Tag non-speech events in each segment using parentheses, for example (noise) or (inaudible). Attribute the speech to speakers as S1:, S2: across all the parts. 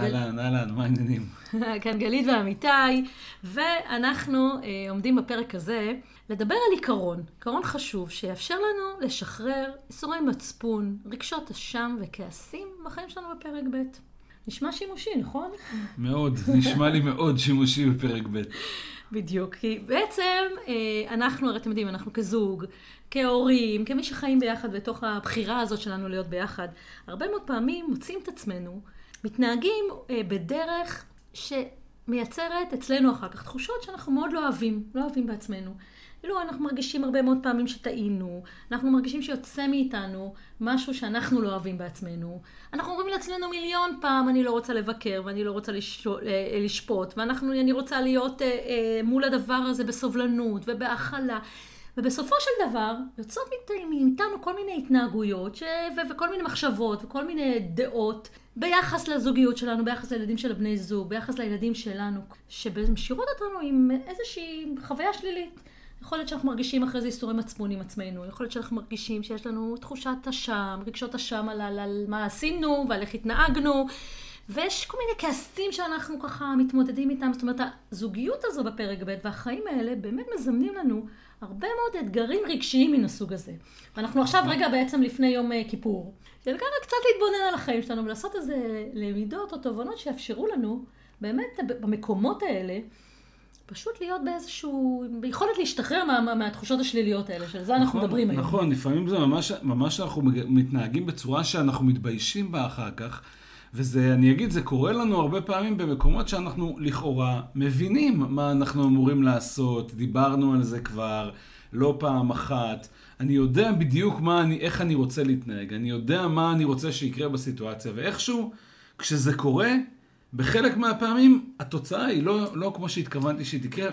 S1: אהלן, אהלן, מה העניינים? (laughs)
S2: כאן גלית ואמיתי, ואנחנו אה, עומדים בפרק הזה לדבר על עיקרון, עיקרון חשוב שיאפשר לנו לשחרר איסורי מצפון, רגשות אשם וכעסים בחיים שלנו בפרק ב'. נשמע שימושי, נכון? (laughs)
S1: מאוד, נשמע לי מאוד שימושי בפרק ב'. (laughs)
S2: בדיוק, כי בעצם אה, אנחנו, הרי אתם יודעים, אנחנו כזוג, כהורים, כמי שחיים ביחד בתוך הבחירה הזאת שלנו להיות ביחד, הרבה מאוד פעמים מוצאים את עצמנו מתנהגים אה, בדרך שמייצרת אצלנו אחר כך תחושות שאנחנו מאוד לא אוהבים, לא אוהבים בעצמנו. כאילו אנחנו מרגישים הרבה מאוד פעמים שטעינו, אנחנו מרגישים שיוצא מאיתנו משהו שאנחנו לא אוהבים בעצמנו. אנחנו אומרים לעצמנו מיליון פעם, אני לא רוצה לבקר ואני לא רוצה לש... אה, לשפוט, ואני רוצה להיות אה, אה, מול הדבר הזה בסובלנות ובהכלה. ובסופו של דבר יוצאות מאיתנו כל מיני התנהגויות ש... ו... וכל מיני מחשבות וכל מיני דעות ביחס לזוגיות שלנו, ביחס לילדים של הבני זוג, ביחס לילדים שלנו, שמשאירות אותנו עם איזושהי חוויה שלילית. יכול להיות שאנחנו מרגישים אחרי זה איסורי מצפון עם עצמנו, יכול להיות שאנחנו מרגישים שיש לנו תחושת אשם, רגשות אשם על, על, על מה עשינו ועל איך התנהגנו, ויש כל מיני כעסים שאנחנו ככה מתמודדים איתם. זאת אומרת, הזוגיות הזו בפרק ב' והחיים האלה באמת מזמנים לנו הרבה מאוד אתגרים רגשיים מן הסוג הזה. ואנחנו עכשיו רגע בעצם לפני יום אה, כיפור. של ככה קצת להתבונן על החיים שלנו ולעשות איזה למידות או תובנות שיאפשרו לנו באמת במקומות האלה פשוט להיות באיזשהו, ביכולת להשתחרר מה, מהתחושות השליליות האלה, של זה אנחנו נכון, מדברים
S1: היום. נכון, לפעמים זה ממש, ממש אנחנו מתנהגים בצורה שאנחנו מתביישים בה אחר כך. וזה, אני אגיד, זה קורה לנו הרבה פעמים במקומות שאנחנו לכאורה מבינים מה אנחנו אמורים לעשות, דיברנו על זה כבר לא פעם אחת. אני יודע בדיוק מה אני, איך אני רוצה להתנהג, אני יודע מה אני רוצה שיקרה בסיטואציה, ואיכשהו, כשזה קורה, בחלק מהפעמים התוצאה היא לא, לא כמו שהתכוונתי שהיא תקרה,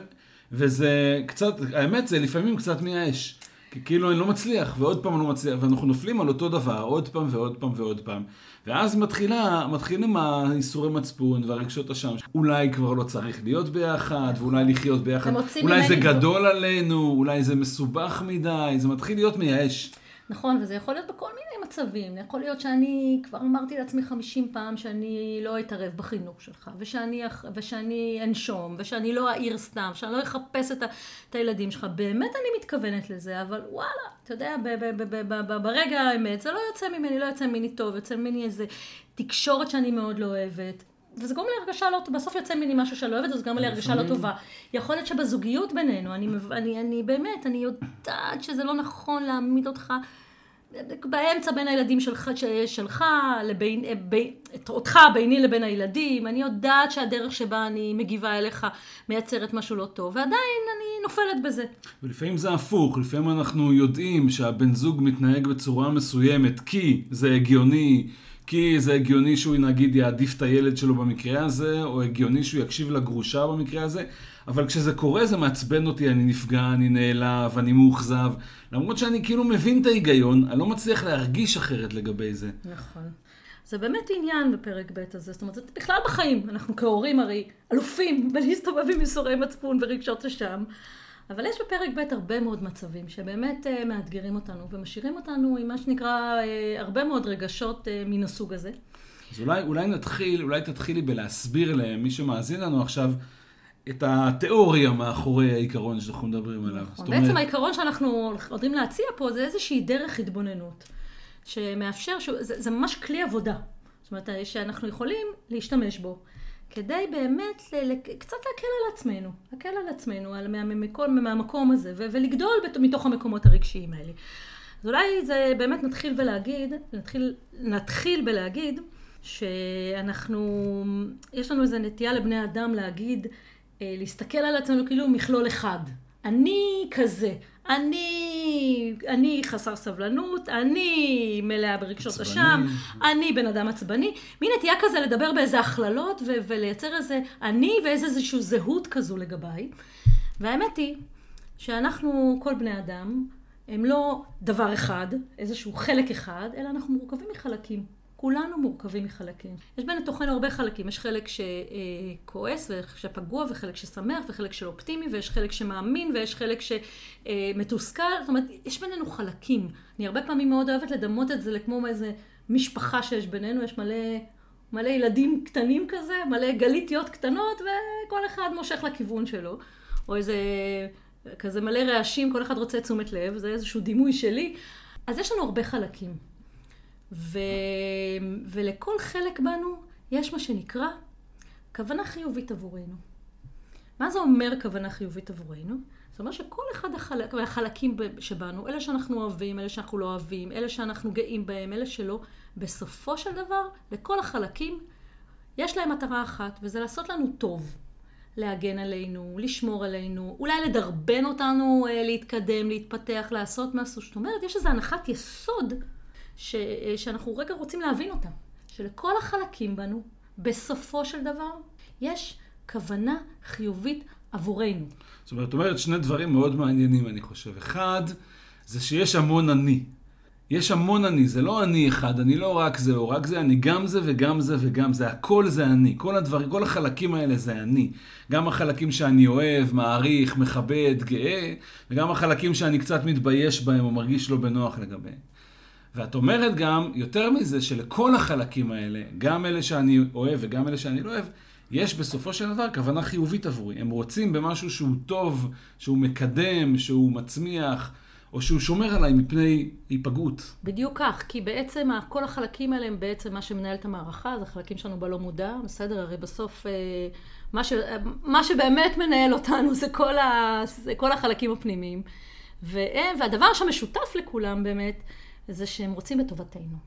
S1: וזה קצת, האמת זה לפעמים קצת מייאש. כי כאילו אני לא מצליח, ועוד פעם אני לא מצליח, ואנחנו נופלים על אותו דבר, עוד פעם ועוד פעם ועוד פעם. ואז מתחילה, מתחילים האיסורי מצפון והרגשות אשם. אולי כבר לא צריך להיות ביחד, ואולי לחיות ביחד. אולי זה גדול עלינו, אולי זה מסובך מדי, זה מתחיל להיות מייאש.
S2: נכון, וזה יכול להיות בכל מיני מצבים. יכול להיות שאני כבר אמרתי לעצמי 50 פעם שאני לא אתערב בחינוך שלך, ושאני, ושאני אנשום, ושאני לא אעיר סתם, שאני לא אחפש את, ה, את הילדים שלך. באמת אני מתכוונת לזה, אבל וואלה, אתה יודע, ב, ב, ב, ב, ב, ברגע האמת, זה לא יוצא ממני, לא יוצא ממני טוב, יוצא ממני איזה תקשורת שאני מאוד לא אוהבת. וזה גורם לי הרגשה לא טובה, בסוף יוצא ממני משהו שאני לא אוהבת, וזה גורם לי הרגשה לא טובה. יכול להיות שבזוגיות בינינו, אני, אני, אני באמת, אני יודעת שזה לא נכון להעמיד אותך באמצע בין הילדים שלך, שלך לבין, ב, אותך ביני לבין הילדים, אני יודעת שהדרך שבה אני מגיבה אליך מייצרת משהו לא טוב, ועדיין אני נופלת בזה.
S1: ולפעמים זה הפוך, לפעמים אנחנו יודעים שהבן זוג מתנהג בצורה מסוימת כי זה הגיוני. כי זה הגיוני שהוא נגיד יעדיף את הילד שלו במקרה הזה, או הגיוני שהוא יקשיב לגרושה במקרה הזה, אבל כשזה קורה זה מעצבן אותי, אני נפגע, אני נעלב, אני מאוכזב. למרות שאני כאילו מבין את ההיגיון, אני לא מצליח להרגיש אחרת לגבי זה.
S2: נכון. זה באמת עניין בפרק ב' הזה, זאת אומרת, זה בכלל בחיים. אנחנו כהורים הרי אלופים בלהסתובב עם ייסורי מצפון ורגשות אשם. אבל יש בפרק ב' הרבה מאוד מצבים שבאמת uh, מאתגרים אותנו ומשאירים אותנו עם מה שנקרא uh, הרבה מאוד רגשות uh, מן הסוג הזה.
S1: אז אולי, אולי נתחיל, אולי תתחילי בלהסביר להם, מי שמאזין לנו עכשיו, את התיאוריה מאחורי העיקרון שאנחנו מדברים עליו.
S2: נכון. בעצם אומרת... העיקרון שאנחנו יודעים להציע פה זה איזושהי דרך התבוננות, שמאפשר, ש... זה, זה ממש כלי עבודה. זאת אומרת, שאנחנו יכולים להשתמש בו. כדי באמת ל- קצת להקל על עצמנו, להקל על עצמנו, על, מהמקום, מהמקום הזה, ו- ולגדול בת- מתוך המקומות הרגשיים האלה. אז אולי זה באמת נתחיל ולהגיד, נתחיל, נתחיל בלהגיד שאנחנו, יש לנו איזו נטייה לבני אדם להגיד, להסתכל על עצמנו כאילו מכלול אחד. אני כזה, אני, אני חסר סבלנות, אני מלאה ברגשות אשם, אני בן אדם עצבני. מין נטייה כזה לדבר באיזה הכללות ו- ולייצר איזה אני ואיזה איזושהי זהות כזו לגביי. והאמת היא שאנחנו, כל בני אדם, הם לא דבר אחד, איזשהו חלק אחד, אלא אנחנו מורכבים מחלקים. כולנו מורכבים מחלקים. יש בין תוכנו הרבה חלקים, יש חלק שכועס וחלק שפגוע וחלק ששמח וחלק של אופטימי ויש חלק שמאמין ויש חלק שמתוסכל, זאת אומרת, יש בינינו חלקים. אני הרבה פעמים מאוד אוהבת לדמות את זה לכמו איזה משפחה שיש בינינו, יש מלא מלא ילדים קטנים כזה, מלא גליטיות קטנות, וכל אחד מושך לכיוון שלו. או איזה כזה מלא רעשים, כל אחד רוצה תשומת לב, זה איזשהו דימוי שלי. אז יש לנו הרבה חלקים. ו... ולכל חלק בנו יש מה שנקרא כוונה חיובית עבורנו. מה זה אומר כוונה חיובית עבורנו? זאת אומרת שכל אחד החלק, מהחלקים שבנו, אלה שאנחנו אוהבים, אלה שאנחנו לא אוהבים, אלה שאנחנו גאים בהם, אלה שלא, בסופו של דבר, לכל החלקים יש להם מטרה אחת, וזה לעשות לנו טוב. להגן עלינו, לשמור עלינו, אולי לדרבן אותנו אה, להתקדם, להתפתח, לעשות משהו. זאת אומרת, יש איזו הנחת יסוד ש, אה, שאנחנו רגע רוצים להבין אותה. שלכל החלקים בנו, בסופו של דבר, יש כוונה חיובית עבורנו.
S1: זאת אומרת, את אומרת שני דברים מאוד מעניינים, אני חושב. אחד, זה שיש המון אני. יש המון אני, זה לא אני אחד, אני לא רק זה או רק זה, אני גם זה וגם זה וגם זה, הכל זה אני. כל הדברים, כל החלקים האלה זה אני. גם החלקים שאני אוהב, מעריך, מכבד, גאה, וגם החלקים שאני קצת מתבייש בהם או מרגיש לא בנוח לגביהם. ואת אומרת גם, יותר מזה, שלכל החלקים האלה, גם אלה שאני אוהב וגם אלה שאני לא אוהב, יש בסופו של דבר כוונה חיובית עבורי. הם רוצים במשהו שהוא טוב, שהוא מקדם, שהוא מצמיח, או שהוא שומר עליי מפני היפגעות.
S2: בדיוק כך, כי בעצם כל החלקים האלה הם בעצם מה שמנהל את המערכה, זה החלקים שלנו בלא מודע, בסדר? הרי בסוף אה, מה, ש, מה שבאמת מנהל אותנו זה כל, ה, זה כל החלקים הפנימיים. והם, והדבר שמשותף לכולם באמת, זה שהם רוצים בטובתנו.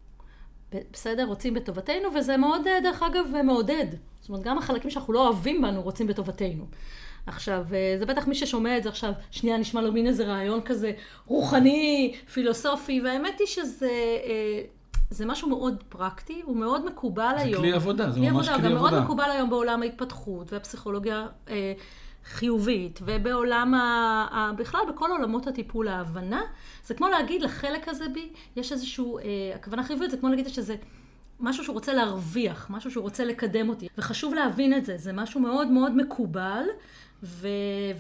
S2: בסדר? רוצים בטובתנו, וזה מאוד, אה, דרך אגב, מעודד. זאת אומרת, גם החלקים שאנחנו לא אוהבים בנו רוצים בטובתנו. עכשיו, אה, זה בטח מי ששומע את זה עכשיו, שנייה נשמע לו מין איזה רעיון כזה רוחני, פילוסופי, והאמת היא שזה... אה, זה משהו מאוד פרקטי, הוא מאוד מקובל
S1: זה
S2: היום.
S1: זה כלי עבודה, זה ממש כלי עבודה.
S2: גם מאוד מקובל היום בעולם ההתפתחות והפסיכולוגיה אה, חיובית, ובעולם, ה, ה, בכלל בכל עולמות הטיפול, ההבנה, זה כמו להגיד לחלק הזה בי, יש איזשהו, אה, הכוונה חיובית זה כמו להגיד שזה משהו שהוא רוצה להרוויח, משהו שהוא רוצה לקדם אותי, וחשוב להבין את זה, זה משהו מאוד מאוד מקובל, ו...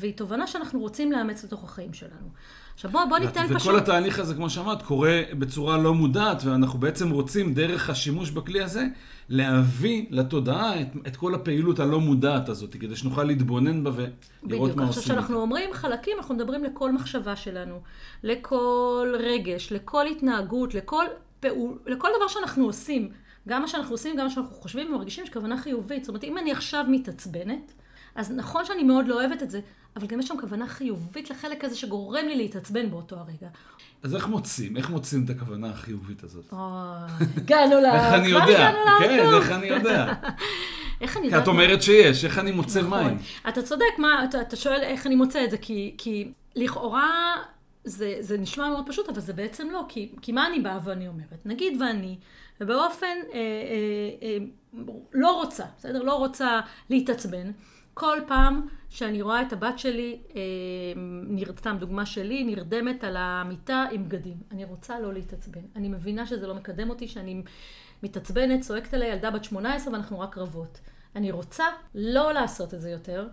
S2: והיא תובנה שאנחנו רוצים לאמץ לתוך החיים שלנו. עכשיו בוא, בוא ניתן
S1: וכל
S2: פשוט...
S1: וכל התהליך הזה, כמו שאמרת, קורה בצורה לא מודעת, ואנחנו בעצם רוצים, דרך השימוש בכלי הזה, להביא לתודעה את, את כל הפעילות הלא מודעת הזאת, כדי שנוכל להתבונן בה ולראות
S2: בדיוק.
S1: מה עושים.
S2: עכשיו, כשאנחנו אומרים חלקים, אנחנו מדברים לכל מחשבה שלנו, לכל רגש, לכל התנהגות, לכל פעול, לכל דבר שאנחנו עושים. גם מה שאנחנו עושים, גם מה שאנחנו חושבים ומרגישים, יש כוונה חיובית. זאת אומרת, אם אני עכשיו מתעצבנת, אז נכון שאני מאוד לא אוהבת את זה, אבל גם יש שם כוונה חיובית לחלק הזה שגורם לי להתעצבן באותו הרגע.
S1: אז איך מוצאים? איך מוצאים את הכוונה החיובית הזאת?
S2: הגענו ל... (laughs)
S1: איך אני יודע? כן, איך אני יודע? (laughs)
S2: איך אני
S1: יודעת? כי את אומרת שיש, איך אני מוצא
S2: נכון.
S1: מים?
S2: אתה צודק, מה, אתה, שואל איך אני מוצא את זה, כי, כי לכאורה זה, זה נשמע מאוד פשוט, אבל זה בעצם לא, כי, כי מה אני באה ואני אומרת? נגיד ואני, ובאופן אה, אה, אה, לא רוצה, בסדר? לא רוצה להתעצבן. כל פעם שאני רואה את הבת שלי, אה, סתם דוגמה שלי, נרדמת על המיטה עם בגדים. אני רוצה לא להתעצבן. אני מבינה שזה לא מקדם אותי, שאני מתעצבנת, צועקת עליה ילדה בת 18 ואנחנו רק רבות. אני רוצה לא לעשות את זה יותר,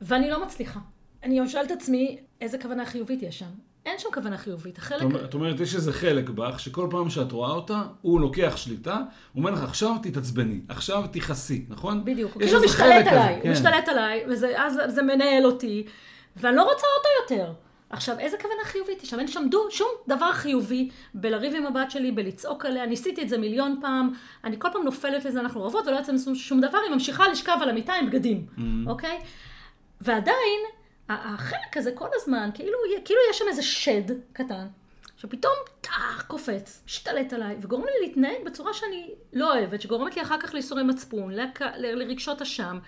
S2: ואני לא מצליחה. אני שואלת את עצמי, איזה כוונה חיובית יש שם? אין שם כוונה חיובית. החלק...
S1: את אומרת, יש איזה חלק בך, שכל פעם שאת רואה אותה, הוא לוקח שליטה, הוא אומר לך, עכשיו תתעצבני, עכשיו תכעסי, נכון?
S2: בדיוק. הוא כאילו משתלט עליי, הוא כן. משתלט עליי, ואז זה מנהל אותי, ואני לא רוצה אותו יותר. עכשיו, איזה כוונה חיובית? עכשיו, אין שם דו, שום דבר חיובי בלריב עם הבת שלי, בלצעוק עליה, ניסיתי את זה מיליון פעם, אני כל פעם נופלת לזה, אנחנו רבות, ולא יוצא שום דבר, היא ממשיכה לשכב על המיטה עם בגדים, mm-hmm. אוקיי? ועדיין, החלק הזה כל הזמן, כאילו, כאילו יש שם איזה שד קטן, שפתאום טח, קופץ, משתלט עליי, וגורם לי להתנהג בצורה שאני לא אוהבת, שגורמת לי אחר כך לייסורי מצפון, לק... לרגשות אשם.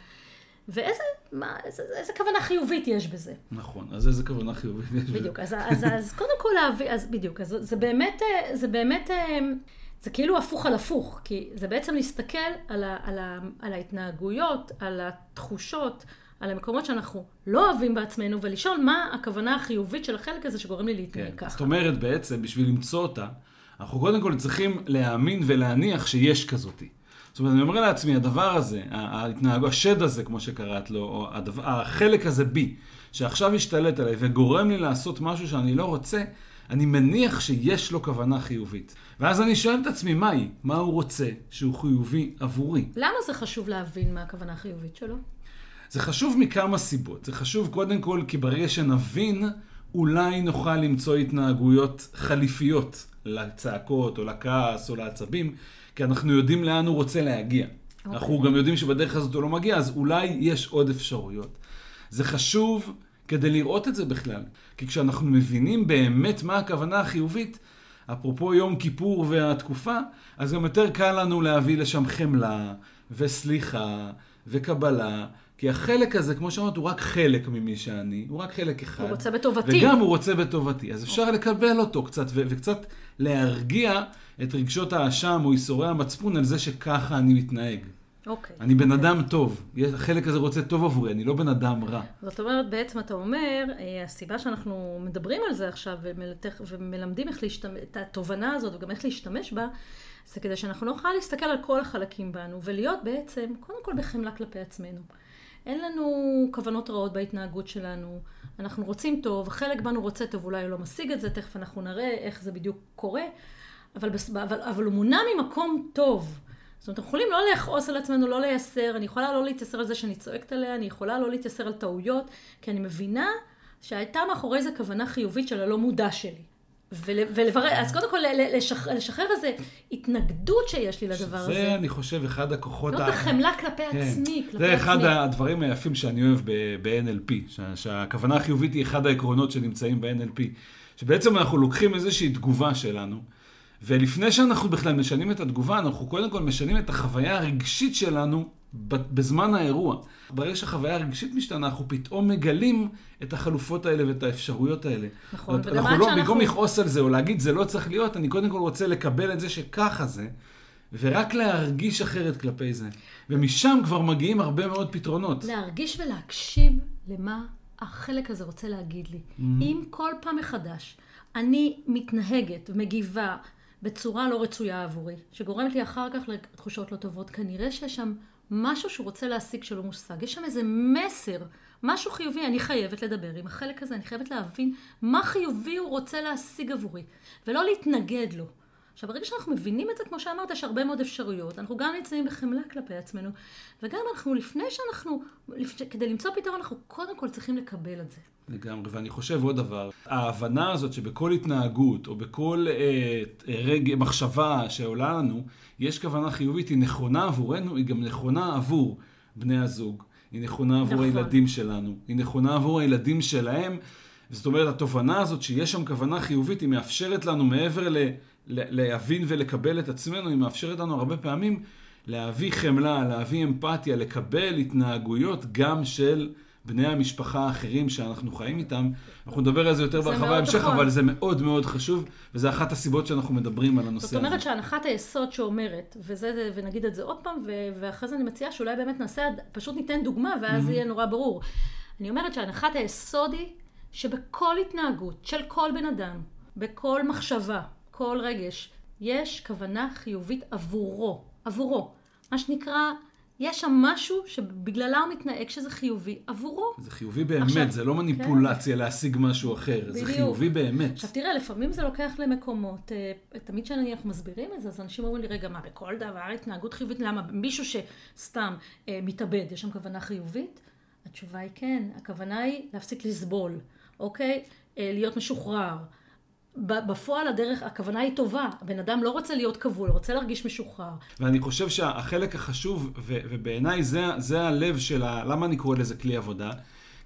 S2: ואיזה מה, איזה, איזה כוונה חיובית יש בזה.
S1: נכון, אז איזה כוונה חיובית יש בזה.
S2: בדיוק, אז, אז, אז קודם כל להביא, אז בדיוק, אז זה באמת, זה באמת, זה כאילו הפוך על הפוך, כי זה בעצם להסתכל על, ה, על, ה, על ההתנהגויות, על התחושות, על המקומות שאנחנו לא אוהבים בעצמנו, ולשאול מה הכוונה החיובית של החלק הזה שגורם לי להתנהג כן. ככה.
S1: זאת אומרת, בעצם, בשביל למצוא אותה, אנחנו קודם כל צריכים להאמין ולהניח שיש כזאתי. זאת אומרת, אני אומר לעצמי, הדבר הזה, ההתנהגו, השד הזה, כמו שקראת לו, או הדבר, החלק הזה בי, שעכשיו השתלט עליי וגורם לי לעשות משהו שאני לא רוצה, אני מניח שיש לו כוונה חיובית. ואז אני שואל את עצמי, מה היא? מה הוא רוצה שהוא חיובי עבורי?
S2: למה זה חשוב להבין מה הכוונה החיובית שלו?
S1: זה חשוב מכמה סיבות. זה חשוב קודם כל כי ברגע שנבין, אולי נוכל למצוא התנהגויות חליפיות לצעקות או לכעס או לעצבים, כי אנחנו יודעים לאן הוא רוצה להגיע. Okay. אנחנו גם יודעים שבדרך הזאת הוא לא מגיע, אז אולי יש עוד אפשרויות. זה חשוב כדי לראות את זה בכלל. כי כשאנחנו מבינים באמת מה הכוונה החיובית, אפרופו יום כיפור והתקופה, אז גם יותר קל לנו להביא לשם חמלה וסליחה וקבלה. כי החלק הזה, כמו שאמרת, הוא רק חלק ממי שאני, הוא רק חלק אחד.
S2: הוא רוצה בטובתי.
S1: וגם הוא רוצה בטובתי. אז אפשר לקבל אותו קצת, ו- וקצת להרגיע את רגשות האשם או ייסורי המצפון על זה שככה אני מתנהג.
S2: אוקיי.
S1: אני בן אדם טוב, החלק הזה רוצה טוב עבורי, אני לא בן אדם רע.
S2: זאת אומרת, בעצם אתה אומר, אה, הסיבה שאנחנו מדברים על זה עכשיו ומלמדים איך להשתמש, את התובנה הזאת וגם איך להשתמש בה, זה כדי שאנחנו נוכל להסתכל על כל החלקים בנו ולהיות בעצם, קודם כל בחמלה כלפי עצמנו. אין לנו כוונות רעות בהתנהגות שלנו, אנחנו רוצים טוב, חלק בנו רוצה טוב, אולי הוא לא משיג את זה, תכף אנחנו נראה איך זה בדיוק קורה, אבל, אבל, אבל הוא מונע ממקום טוב. זאת אומרת, אנחנו יכולים לא לכעוס על עצמנו, לא לייסר, אני יכולה לא להתייסר על זה שאני צועקת עליה, אני יכולה לא להתייסר על טעויות, כי אני מבינה שהייתה מאחורי זה כוונה חיובית של הלא מודע שלי. ולברר, אז קודם כל לשחרר, לשחרר איזה התנגדות שיש לי לדבר הזה.
S1: זה, אני חושב, אחד הכוחות...
S2: לא בחמלה כלפי כן. עצמי, כלפי עצמי.
S1: זה אחד הדברים היפים שאני אוהב ב-NLP, שהכוונה החיובית היא אחד העקרונות שנמצאים ב-NLP. שבעצם אנחנו לוקחים איזושהי תגובה שלנו, ולפני שאנחנו בכלל משנים את התגובה, אנחנו קודם כל משנים את החוויה הרגשית שלנו בזמן האירוע. ברגע שהחוויה הרגשית משתנה, אנחנו פתאום מגלים את החלופות האלה ואת האפשרויות האלה.
S2: נכון,
S1: וגם אנחנו לא, שאנחנו... במקום לכעוס על זה או להגיד זה לא צריך להיות, אני קודם כל רוצה לקבל את זה שככה זה, ורק להרגיש אחרת כלפי זה. ומשם כבר מגיעים הרבה מאוד פתרונות.
S2: להרגיש ולהקשיב למה החלק הזה רוצה להגיד לי. Mm-hmm. אם כל פעם מחדש אני מתנהגת ומגיבה בצורה לא רצויה עבורי, שגורמת לי אחר כך לתחושות לא טובות, כנראה שיש שם משהו שהוא רוצה להשיג שלא מושג. יש שם איזה מסר, משהו חיובי, אני חייבת לדבר עם החלק הזה, אני חייבת להבין מה חיובי הוא רוצה להשיג עבורי, ולא להתנגד לו. עכשיו, ברגע שאנחנו מבינים את זה, כמו שאמרת, יש הרבה מאוד אפשרויות. אנחנו גם נמצאים בחמלה כלפי עצמנו, וגם אנחנו, לפני שאנחנו, כדי למצוא פתרון, אנחנו קודם כל צריכים לקבל את זה.
S1: לגמרי, ואני חושב עוד דבר, ההבנה הזאת שבכל התנהגות או בכל אה, רגע, מחשבה שעולה לנו, יש כוונה חיובית, היא נכונה עבורנו, היא גם נכונה עבור בני הזוג, היא נכונה עבור נכון. הילדים שלנו, היא נכונה עבור הילדים שלהם. זאת אומרת, התובנה הזאת שיש שם כוונה חיובית, היא מאפשרת לנו מעבר ל... להבין ולקבל את עצמנו, היא מאפשרת לנו הרבה פעמים להביא חמלה, להביא אמפתיה, לקבל התנהגויות גם של בני המשפחה האחרים שאנחנו חיים איתם. אנחנו נדבר על זה יותר בהרחבה בהמשך, נכון. אבל זה מאוד מאוד חשוב, וזה אחת הסיבות שאנחנו מדברים על הנושא הזה.
S2: זאת אומרת הזה. שהנחת היסוד שאומרת, וזה, ונגיד את זה עוד פעם, ואחרי זה אני מציעה שאולי באמת נעשה, פשוט ניתן דוגמה, ואז mm-hmm. יהיה נורא ברור. אני אומרת שהנחת היסוד היא שבכל התנהגות של כל בן אדם, בכל מחשבה, כל רגש, יש כוונה חיובית עבורו, עבורו. מה שנקרא, יש שם משהו שבגללה הוא מתנהג שזה חיובי עבורו.
S1: זה חיובי באמת, עכשיו, זה לא מניפולציה כן. להשיג משהו אחר, בדיוק. זה חיובי באמת.
S2: עכשיו תראה, לפעמים זה לוקח למקומות, אה, תמיד כשאנחנו מסבירים את זה, אז אנשים אומרים לי, רגע, מה, בכל דבר התנהגות חיובית, למה מישהו שסתם אה, מתאבד, יש שם כוונה חיובית? התשובה היא כן, הכוונה היא להפסיק לסבול, אוקיי? אה, להיות משוחרר. בפועל הדרך, הכוונה היא טובה. הבן אדם לא רוצה להיות כבול, הוא רוצה להרגיש משוחרר.
S1: ואני חושב שהחלק החשוב, ו- ובעיניי זה, זה הלב של ה... למה אני קורא לזה כלי עבודה?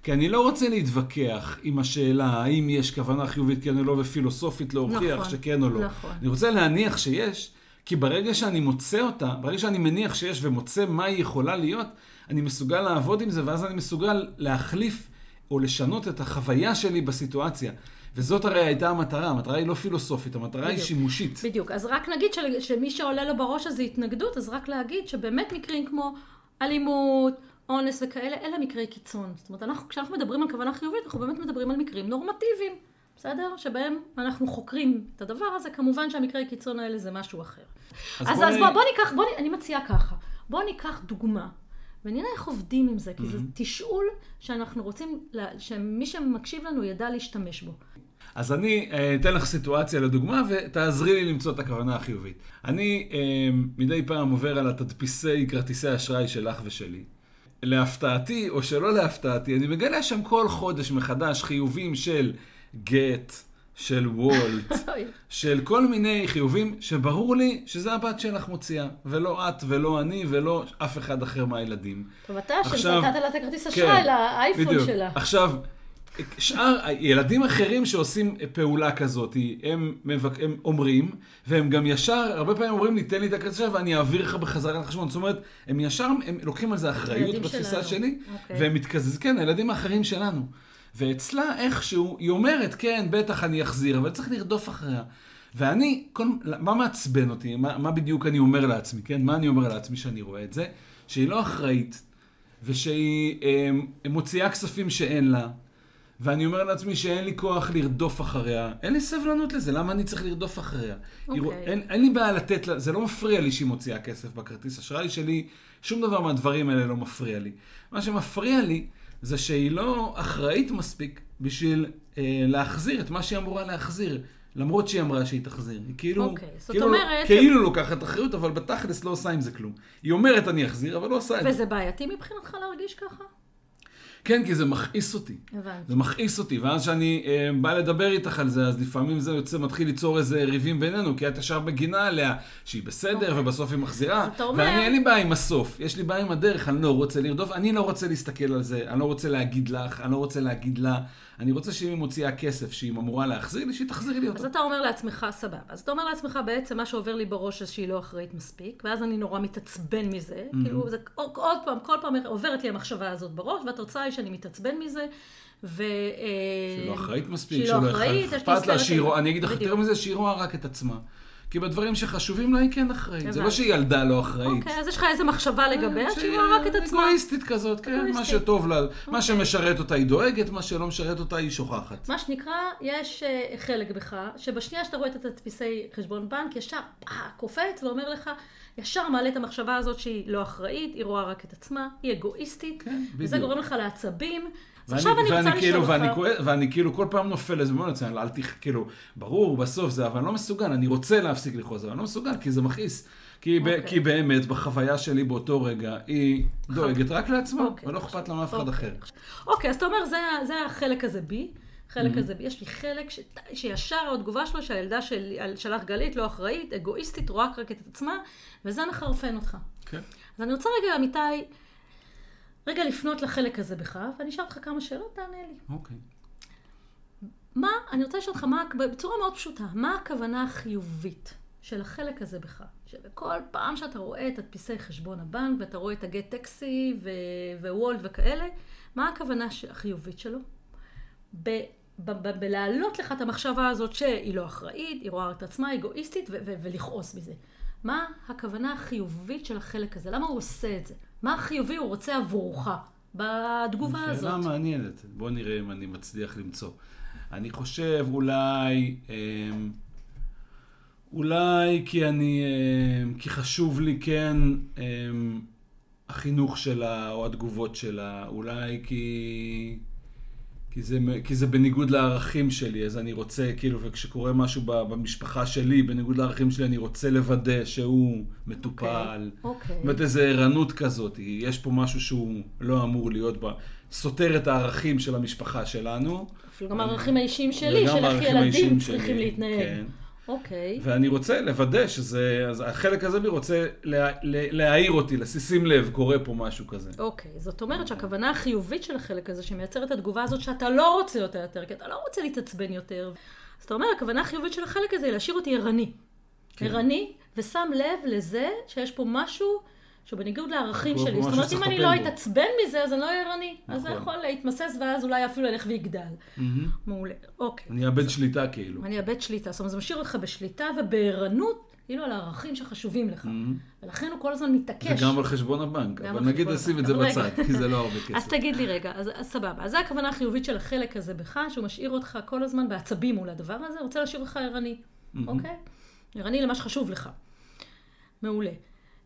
S1: כי אני לא רוצה להתווכח עם השאלה האם יש כוונה חיובית כן או לא, ופילוסופית להוכיח נכון, שכן או לא.
S2: נכון.
S1: אני רוצה להניח שיש, כי ברגע שאני מוצא אותה, ברגע שאני מניח שיש ומוצא מה היא יכולה להיות, אני מסוגל לעבוד עם זה, ואז אני מסוגל להחליף או לשנות את החוויה שלי בסיטואציה. וזאת הרי הייתה המטרה, המטרה היא לא פילוסופית, המטרה בדיוק, היא שימושית.
S2: בדיוק, אז רק נגיד של, שמי שעולה לו בראש הזה התנגדות, אז רק להגיד שבאמת מקרים כמו אלימות, אונס וכאלה, אלה מקרי קיצון. זאת אומרת, אנחנו, כשאנחנו מדברים על כוונה חיובית, אנחנו באמת מדברים על מקרים נורמטיביים, בסדר? שבהם אנחנו חוקרים את הדבר הזה, כמובן שהמקרי קיצון האלה זה משהו אחר. אז, אז, בוא, אז בוא, בוא ניקח, בוא, אני מציעה ככה, בוא ניקח דוגמה. ונראה איך עובדים עם זה, כי mm-hmm. זה תשאול שאנחנו רוצים, שמי שמקשיב לנו ידע להשתמש בו.
S1: אז אני אה, אתן לך סיטואציה לדוגמה, ותעזרי לי למצוא את הכוונה החיובית. אני אה, מדי פעם עובר על התדפיסי כרטיסי אשראי שלך ושלי. להפתעתי, או שלא להפתעתי, אני מגלה שם כל חודש מחדש חיובים של גט, של וולט, (laughs) של כל מיני חיובים שברור לי שזה הבת שלך מוציאה, ולא את ולא אני ולא אף אחד אחר מהילדים.
S2: טוב, אתה שנתת לה את הכרטיס אשראי כן, לאייפון שלה.
S1: עכשיו, שאר ילדים אחרים שעושים פעולה כזאת, הם, מבק... הם אומרים, והם גם ישר, הרבה פעמים אומרים לי, תן לי את אשראי ואני אעביר לך בחזרה לחשבון. זאת אומרת, הם ישר, הם לוקחים על זה אחריות בתפיסה שלנו. שלי, okay. אוקיי. והם מתקזזים, כן, הילדים האחרים שלנו. ואצלה איכשהו, היא אומרת, כן, בטח אני אחזיר, אבל צריך לרדוף אחריה. ואני, כל, מה מעצבן אותי? מה, מה בדיוק אני אומר לעצמי, כן? מה אני אומר לעצמי שאני רואה את זה? שהיא לא אחראית, ושהיא אה, מוציאה כספים שאין לה, ואני אומר לעצמי שאין לי כוח לרדוף אחריה. אין לי סבלנות לזה, למה אני צריך לרדוף אחריה? Okay. אוקיי. אין, אין לי בעיה לתת לה, זה לא מפריע לי שהיא מוציאה כסף בכרטיס אשראי שלי, שום דבר מהדברים האלה לא מפריע לי. מה שמפריע לי זה שהיא לא אחראית מספיק בשביל אה, להחזיר את מה שהיא אמורה להחזיר. למרות שהיא אמרה שהיא תחזיר. היא כאילו, okay, אוקיי,
S2: כאילו, אומרת...
S1: כאילו לוקחת אחריות, אבל בתכלס לא עושה עם זה כלום. היא אומרת אני אחזיר, אבל לא עושה את
S2: זה. וזה בעייתי מבחינתך להרגיש ככה?
S1: כן, כי זה מכעיס אותי.
S2: הבנתי.
S1: זה מכעיס אותי, ואז כשאני אה, בא לדבר איתך על זה, אז לפעמים זה יוצא, מתחיל ליצור איזה ריבים בינינו, כי את ישר מגינה עליה שהיא בסדר, okay. אוקיי. ובסוף היא מחזירה.
S2: אתה אומר...
S1: ואני, אין לי בעיה עם הסוף, יש לי בעיה עם הדרך, אני לא רוצה לרדוף, אני לא רוצה להסתכל על זה, אני לא רוצה להגיד לך, אני לא רוצה להגיד לה. אני רוצה שאם היא מוציאה כסף שהיא אמורה להחזיר לי, שהיא תחזיר לי אותו.
S2: אז אתה אומר לעצמך, סבבה. אז אתה אומר לעצמך, בעצם מה שעובר לי בראש זה שהיא לא אחראית מספיק, ואז אני נורא מתעצבן מזה. Mm-hmm. כאילו, זה עוד פעם, כל פעם עוברת לי המחשבה הזאת בראש, והתוצאה היא שאני מתעצבן מזה. ו...
S1: אה, שהיא לא אחראית מספיק,
S2: שהיא לא אחראית,
S1: אכפת לה, אני אגיד לך יותר מזה, שהיא רואה רק את עצמה. כי בדברים שחשובים לה היא כן אחראית. זה לא שהיא ילדה לא אחראית.
S2: אוקיי, אז יש לך איזה מחשבה לגביה, שהיא רואה רק את עצמה.
S1: אגואיסטית כזאת, כן, מה שטוב לה, מה אוקיי. שמשרת אותה היא דואגת, מה שלא משרת אותה היא שוכחת.
S2: מה שנקרא, יש אה, חלק בך, שבשנייה שאתה רואה את התדפיסי חשבון בנק, ישר קופץ ואומר לך, ישר מעלה את המחשבה הזאת שהיא לא אחראית, היא רואה רק את עצמה, היא אגואיסטית, כן, וזה גורם לך לעצבים, עכשיו אני רוצה
S1: כאילו,
S2: לשאול אותך.
S1: ואני, כאילו כל פעם נופל לזה, מאוד רציני, אל תח... כאילו, ברור, בסוף זה, אבל אני לא מסוגל, אני רוצה להפסיק לכעוס, אבל אני לא מסוגל, כי זה מכעיס. כי, okay. ב, אוקיי. כי באמת, בחוויה שלי באותו רגע, היא דואגת רק לעצמה, okay. אוקיי. ולא אכפת לה מאף אחד אחר.
S2: אוקיי, אז אתה אומר, זה, זה החלק הזה בי. חלק mm-hmm. הזה, יש לי חלק ש... שישר התגובה שלו שהילדה של... שלך גלית לא אחראית, אגואיסטית, רואה רק את עצמה, וזה מחרפן אותך.
S1: כן. Okay.
S2: אז אני רוצה רגע, אמיתי, רגע לפנות לחלק הזה בך, ואני אשאל אותך כמה שאלות, תענה לי.
S1: אוקיי.
S2: מה, אני רוצה לשאול אותך, מה, בצורה מאוד פשוטה, מה הכוונה החיובית של החלק הזה בך? שבכל פעם שאתה רואה את הדפיסי חשבון הבנק, ואתה רואה את הגט טקסי ווולט וכאלה, מה הכוונה החיובית שלו? ב- בלהעלות לך את המחשבה הזאת שהיא לא אחראית, היא רואה את עצמה אגואיסטית ולכעוס מזה. מה הכוונה החיובית של החלק הזה? למה הוא עושה את זה? מה החיובי הוא רוצה עבורך בתגובה הזאת?
S1: שאלה מעניינת. בוא נראה אם אני מצליח למצוא. אני חושב אולי, אמ, אולי כי אני, אמ, כי חשוב לי כן אמ, החינוך שלה או התגובות שלה, אולי כי... כי זה, כי זה בניגוד לערכים שלי, אז אני רוצה, כאילו, וכשקורה משהו במשפחה שלי, בניגוד לערכים שלי, אני רוצה לוודא שהוא מטופל. אוקיי.
S2: Okay. אוקיי.
S1: זאת אומרת, איזו ערנות כזאת. יש פה משהו שהוא לא אמור להיות בה. סותר את הערכים של המשפחה שלנו.
S2: אפילו גם הערכים האישיים שלי, של איך ילדים צריכים להתנהג. כן. אוקיי.
S1: Okay. ואני רוצה לוודא שזה, אז החלק הזה בי רוצה לה, לה, להעיר אותי, לשים לב, קורה פה משהו כזה.
S2: אוקיי, okay. זאת אומרת שהכוונה החיובית של החלק הזה, שמייצר את התגובה הזאת שאתה לא רוצה אותה יותר, כי אתה לא רוצה להתעצבן יותר. אז אתה אומר, הכוונה החיובית של החלק הזה היא להשאיר אותי ערני. כן. ערני, ושם לב לזה שיש פה משהו שהוא בניגוד לערכים שלי. זאת אומרת, אם אני לא אתעצבן מזה, אז אני לא אהיה ערני. אז זה נכון. יכול להתמסס, ואז אולי אפילו ילך ויגדל. מעולה. אוקיי.
S1: אני אאבד שליטה כאילו.
S2: אני אאבד שליטה. זאת אומרת, זה משאיר אותך בשליטה ובערנות, כאילו על הערכים שחשובים לך. ולכן הוא כל הזמן מתעקש.
S1: וגם על חשבון הבנק. אבל נגיד נשים את זה בצד, כי זה לא הרבה (laughs) כסף.
S2: אז תגיד לי רגע, אז סבבה. אז זו הכוונה החיובית של החלק הזה בך, שהוא משאיר אותך כל הזמן בעצבים מול הדבר הזה, רוצה להשאיר אותך ערני. אוקיי? ערני למה שחשוב לך. מעולה.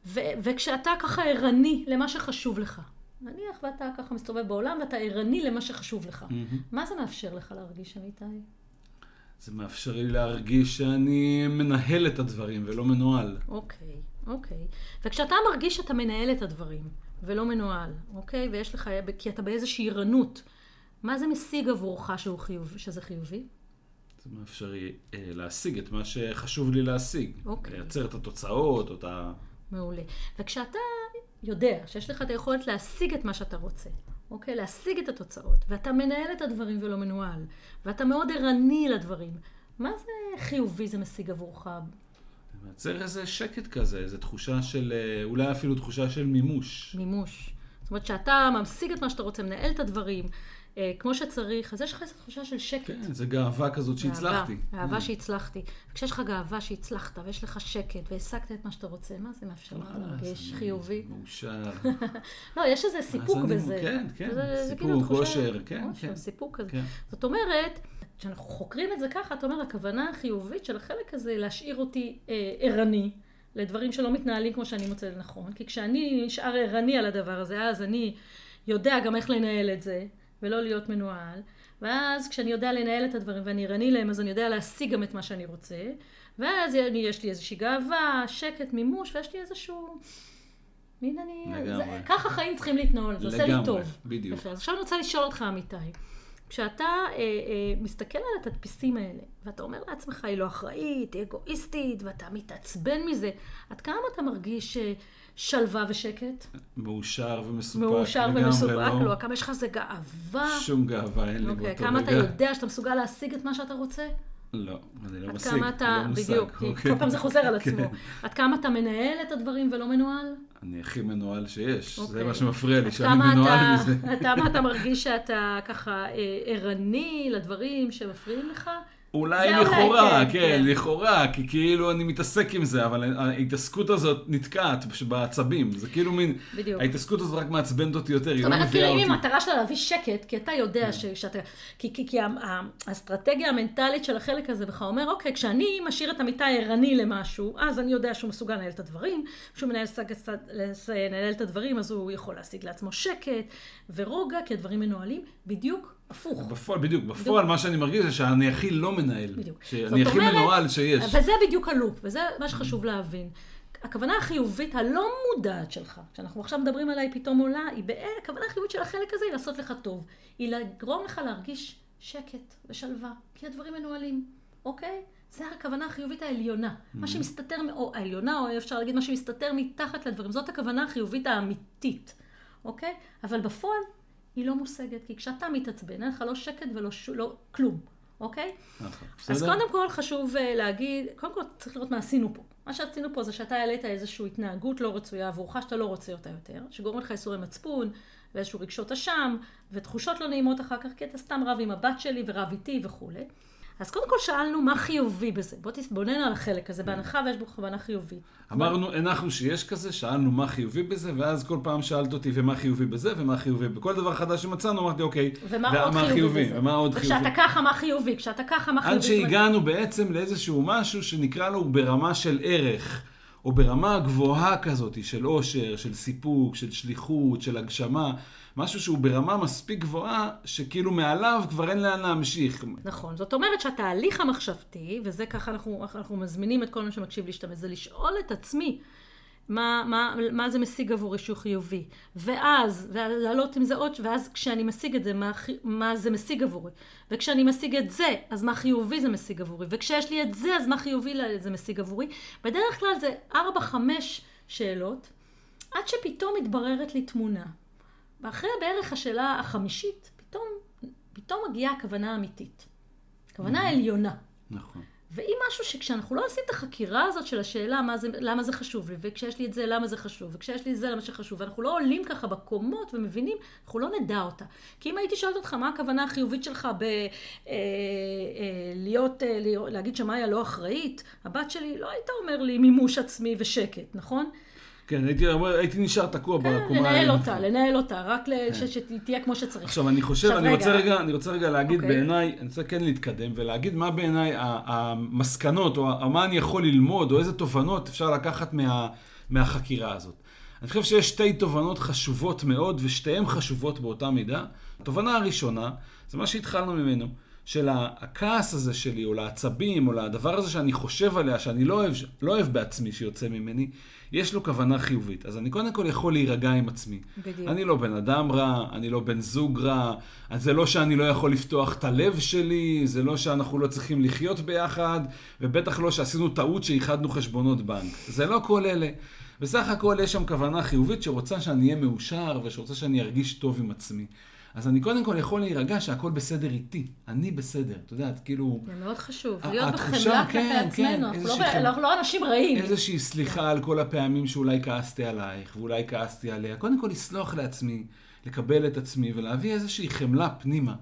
S2: ו- וכשאתה ככה ערני למה שחשוב לך, נניח ואתה ככה מסתובב בעולם ואתה ערני למה שחשוב לך, mm-hmm. מה זה מאפשר לך להרגיש, אמיתי?
S1: זה מאפשר לי להרגיש שאני מנהל את הדברים ולא מנוהל.
S2: אוקיי, אוקיי. וכשאתה מרגיש שאתה מנהל את הדברים ולא מנוהל, אוקיי? ויש לך, כי אתה באיזושהי ערנות, מה זה משיג עבורך שהוא חיוב, שזה חיובי?
S1: זה מאפשר לי אה, להשיג את מה שחשוב לי להשיג.
S2: אוקיי.
S1: לייצר את התוצאות, או את ה...
S2: מעולה. וכשאתה יודע שיש לך את היכולת להשיג את מה שאתה רוצה, אוקיי? להשיג את התוצאות, ואתה מנהל את הדברים ולא מנוהל, ואתה מאוד ערני לדברים, מה זה חיובי זה משיג עבורך?
S1: זה מייצר איזה שקט כזה, איזו תחושה של, אה, אולי אפילו תחושה של מימוש.
S2: מימוש. זאת אומרת שאתה ממשיג את מה שאתה רוצה, מנהל את הדברים כמו שצריך, אז יש לך איזו תחושה של שקט.
S1: כן, זה גאווה כזאת שהצלחתי.
S2: גאווה, גאווה שהצלחתי. וכשיש לך גאווה שהצלחת, ויש לך שקט, והשגת את מה שאתה רוצה, מה זה מאפשר לך
S1: אה,
S2: להרגיש חיובי?
S1: מאושר. (laughs)
S2: לא, יש איזה סיפוק בזה.
S1: כן, כן, סיפוק,
S2: כאילו תחושה-
S1: אושר, כן, כן.
S2: סיפוק כזה.
S1: כן.
S2: זאת אומרת, כשאנחנו חוקרים את זה ככה, אתה אומר, הכוונה החיובית של החלק הזה להשאיר אותי אה, ערני. לדברים שלא מתנהלים כמו שאני מוצא לנכון, כי כשאני נשאר ערני על הדבר הזה, אז אני יודע גם איך לנהל את זה, ולא להיות מנוהל, ואז כשאני יודע לנהל את הדברים ואני ערני להם, אז אני יודע להשיג גם את מה שאני רוצה, ואז יש לי איזושהי גאווה, שקט, מימוש, ויש לי איזשהו... מין אני...
S1: לגמרי.
S2: זה, ככה חיים צריכים להתנהל, זה עושה לי
S1: לגמרי,
S2: טוב.
S1: בדיוק.
S2: יפה, אז עכשיו אני רוצה לשאול אותך, אמיתי. כשאתה אה, אה, מסתכל על התדפיסים האלה, ואתה אומר לעצמך, היא לא אחראית, היא אגואיסטית, ואתה מתעצבן מזה, עד כמה אתה מרגיש אה, שלווה ושקט?
S1: מאושר ומסופק.
S2: מאושר ומסופק
S1: לא.
S2: לו, כמה יש לך איזה גאווה?
S1: שום גאווה אין לי
S2: אוקיי,
S1: באותו
S2: כמה אתה
S1: רגע.
S2: יודע שאתה מסוגל להשיג את מה שאתה רוצה?
S1: לא, אני לא משיג.
S2: כמה אתה,
S1: לא מושג,
S2: בדיוק, כי
S1: אוקיי.
S2: כל פעם זה חוזר על (laughs) עצמו.
S1: כן.
S2: עד כמה אתה מנהל את הדברים ולא מנוהל?
S1: אני הכי מנוהל שיש. זה
S2: אוקיי.
S1: מה שמפריע לי, שאני מנוהל
S2: אתה-
S1: מזה.
S2: עד כמה אתה (laughs) מרגיש שאתה ככה אה, ערני לדברים שמפריעים לך?
S1: אולי לכאורה,
S2: כן,
S1: כן,
S2: כן.
S1: לכאורה, כי כאילו אני מתעסק עם זה, אבל ההתעסקות הזאת נתקעת בעצבים. זה כאילו מין,
S2: בדיוק.
S1: ההתעסקות הזאת רק מעצבנת אותי יותר, היא
S2: זאת
S1: לא
S2: אומרת,
S1: מביאה
S2: כאילו, אם
S1: אותי.
S2: המטרה שלה להביא שקט, כי אתה יודע ש- שאתה... כי, כי, כי האסטרטגיה המנטלית של החלק הזה בך אומר, אוקיי, כשאני משאיר את המיטה ערני למשהו, אז אני יודע שהוא מסוגל לנהל את הדברים. כשהוא מנהל, סג- לס- לנהל את הדברים, אז הוא יכול להשיג לעצמו שקט ורוגע, כי הדברים מנוהלים בדיוק הפוך.
S1: בפועל, בדיוק, בפועל מה שאני מרגיש זה שאני הכי לא מנהל.
S2: בדיוק.
S1: שאני הכי מנוהל שיש.
S2: וזה בדיוק הלופ, וזה מה שחשוב להבין. הכוונה החיובית הלא מודעת שלך, כשאנחנו עכשיו מדברים עליי פתאום עולה, היא בעצם, הכוונה החיובית של החלק הזה היא לעשות לך טוב. היא לגרום לך להרגיש שקט ושלווה, כי הדברים מנוהלים, אוקיי? זה הכוונה החיובית העליונה. מה שמסתתר, או העליונה, או אפשר להגיד מה שמסתתר מתחת לדברים. זאת הכוונה החיובית האמיתית, אוקיי? אבל בפועל היא לא מושגת, כי כשאתה מתעצבן, אין לך לא שקט ולא ש... לא, כלום, אוקיי?
S1: נכון,
S2: אז? קודם כל חשוב אה, להגיד, קודם כל צריך לראות מה עשינו פה. מה שעשינו פה זה שאתה העלית איזושהי התנהגות לא רצויה עבורך, שאתה לא רוצה אותה יותר, שגורמת לך איסורי מצפון, ואיזשהו רגשות אשם, ותחושות לא נעימות אחר כך, כי אתה סתם רב עם הבת שלי ורב איתי וכולי. אז קודם כל שאלנו מה חיובי בזה. בוא תתבונן על החלק הזה, בהנחה ויש בו כוונה חיובית.
S1: אמרנו, הנחנו שיש כזה, שאלנו מה חיובי בזה, ואז כל פעם שאלת אותי ומה חיובי בזה, ומה חיובי בכל דבר חדש שמצאנו, אמרתי, אוקיי,
S2: ומה עוד חיובי בזה?
S1: ומה עוד חיובי?
S2: וכשאתה ככה, מה חיובי? כשאתה ככה, מה חיובי?
S1: עד שהגענו בעצם לאיזשהו משהו שנקרא לו ברמה של ערך, או ברמה גבוהה כזאת של אושר, של סיפוק, של שליחות, של הגשמה, משהו שהוא ברמה מספיק גבוהה, שכאילו מעליו כבר אין לאן להמשיך.
S2: נכון, זאת אומרת שהתהליך המחשבתי, וזה ככה אנחנו, אנחנו מזמינים את כל מי שמקשיב להשתמש, זה לשאול את עצמי מה, מה, מה זה משיג עבורי שהוא חיובי, ואז, ולהעלות עם זה עוד, ואז כשאני משיג את זה, מה, מה זה משיג עבורי, וכשאני משיג את זה, אז מה חיובי זה משיג עבורי, וככשיש לי את זה, אז מה חיובי זה משיג עבורי. בדרך כלל זה ארבע, חמש שאלות, עד שפתאום מתבררת לי תמונה. ואחרי בערך השאלה החמישית, פתאום, פתאום מגיעה הכוונה האמיתית. הכוונה העליונה.
S1: נכון.
S2: ואם משהו שכשאנחנו לא עושים את החקירה הזאת של השאלה זה, למה זה חשוב לי, וכשיש לי את זה למה זה חשוב, וכשיש לי את זה למה שחשוב, ואנחנו לא עולים ככה בקומות ומבינים, אנחנו לא נדע אותה. כי אם הייתי שואלת אותך מה הכוונה החיובית שלך ב... אה, אה, להיות, אה, להגיד שמאיה לא אחראית, הבת שלי לא הייתה אומר לי מימוש עצמי ושקט, נכון?
S1: כן, הייתי, הייתי נשאר תקוע בקומה.
S2: כן, לנהל. אותה, לנהל אותה, רק ש- שתהיה כמו שצריך.
S1: עכשיו, אני חושב,
S2: עכשיו,
S1: אני
S2: רגע.
S1: רוצה רגע, אני רוצה רגע להגיד
S2: אוקיי.
S1: בעיניי, אני רוצה כן להתקדם ולהגיד מה בעיניי המסקנות, או מה אני יכול ללמוד, או איזה תובנות אפשר לקחת מה, מהחקירה הזאת. אני חושב שיש שתי תובנות חשובות מאוד, ושתיהן חשובות באותה מידה. התובנה הראשונה, זה מה שהתחלנו ממנו, של הכעס הזה שלי, או לעצבים, או לדבר הזה שאני חושב עליה, שאני לא אוהב, לא אוהב בעצמי שיוצא ממני, יש לו כוונה חיובית. אז אני קודם כל יכול להירגע עם עצמי.
S2: בדיוק.
S1: אני לא בן אדם רע, אני לא בן זוג רע, אז זה לא שאני לא יכול לפתוח את הלב שלי, זה לא שאנחנו לא צריכים לחיות ביחד, ובטח לא שעשינו טעות שאיחדנו חשבונות בנק. זה לא כל אלה. בסך הכל יש שם כוונה חיובית שרוצה שאני אהיה מאושר ושרוצה שאני ארגיש טוב עם עצמי. אז אני קודם כל יכול להירגע שהכל בסדר איתי. אני בסדר, את יודעת, כאילו...
S2: זה מאוד חשוב, להיות בחמלה כלפי
S1: כן, כן,
S2: עצמנו, אנחנו לא. אנחנו לא אנשים רעים.
S1: איזושהי סליחה על כל הפעמים שאולי כעסתי עלייך, ואולי כעסתי עליה. קודם כל לסלוח לעצמי, לקבל את עצמי, ולהביא איזושהי חמלה פנימה.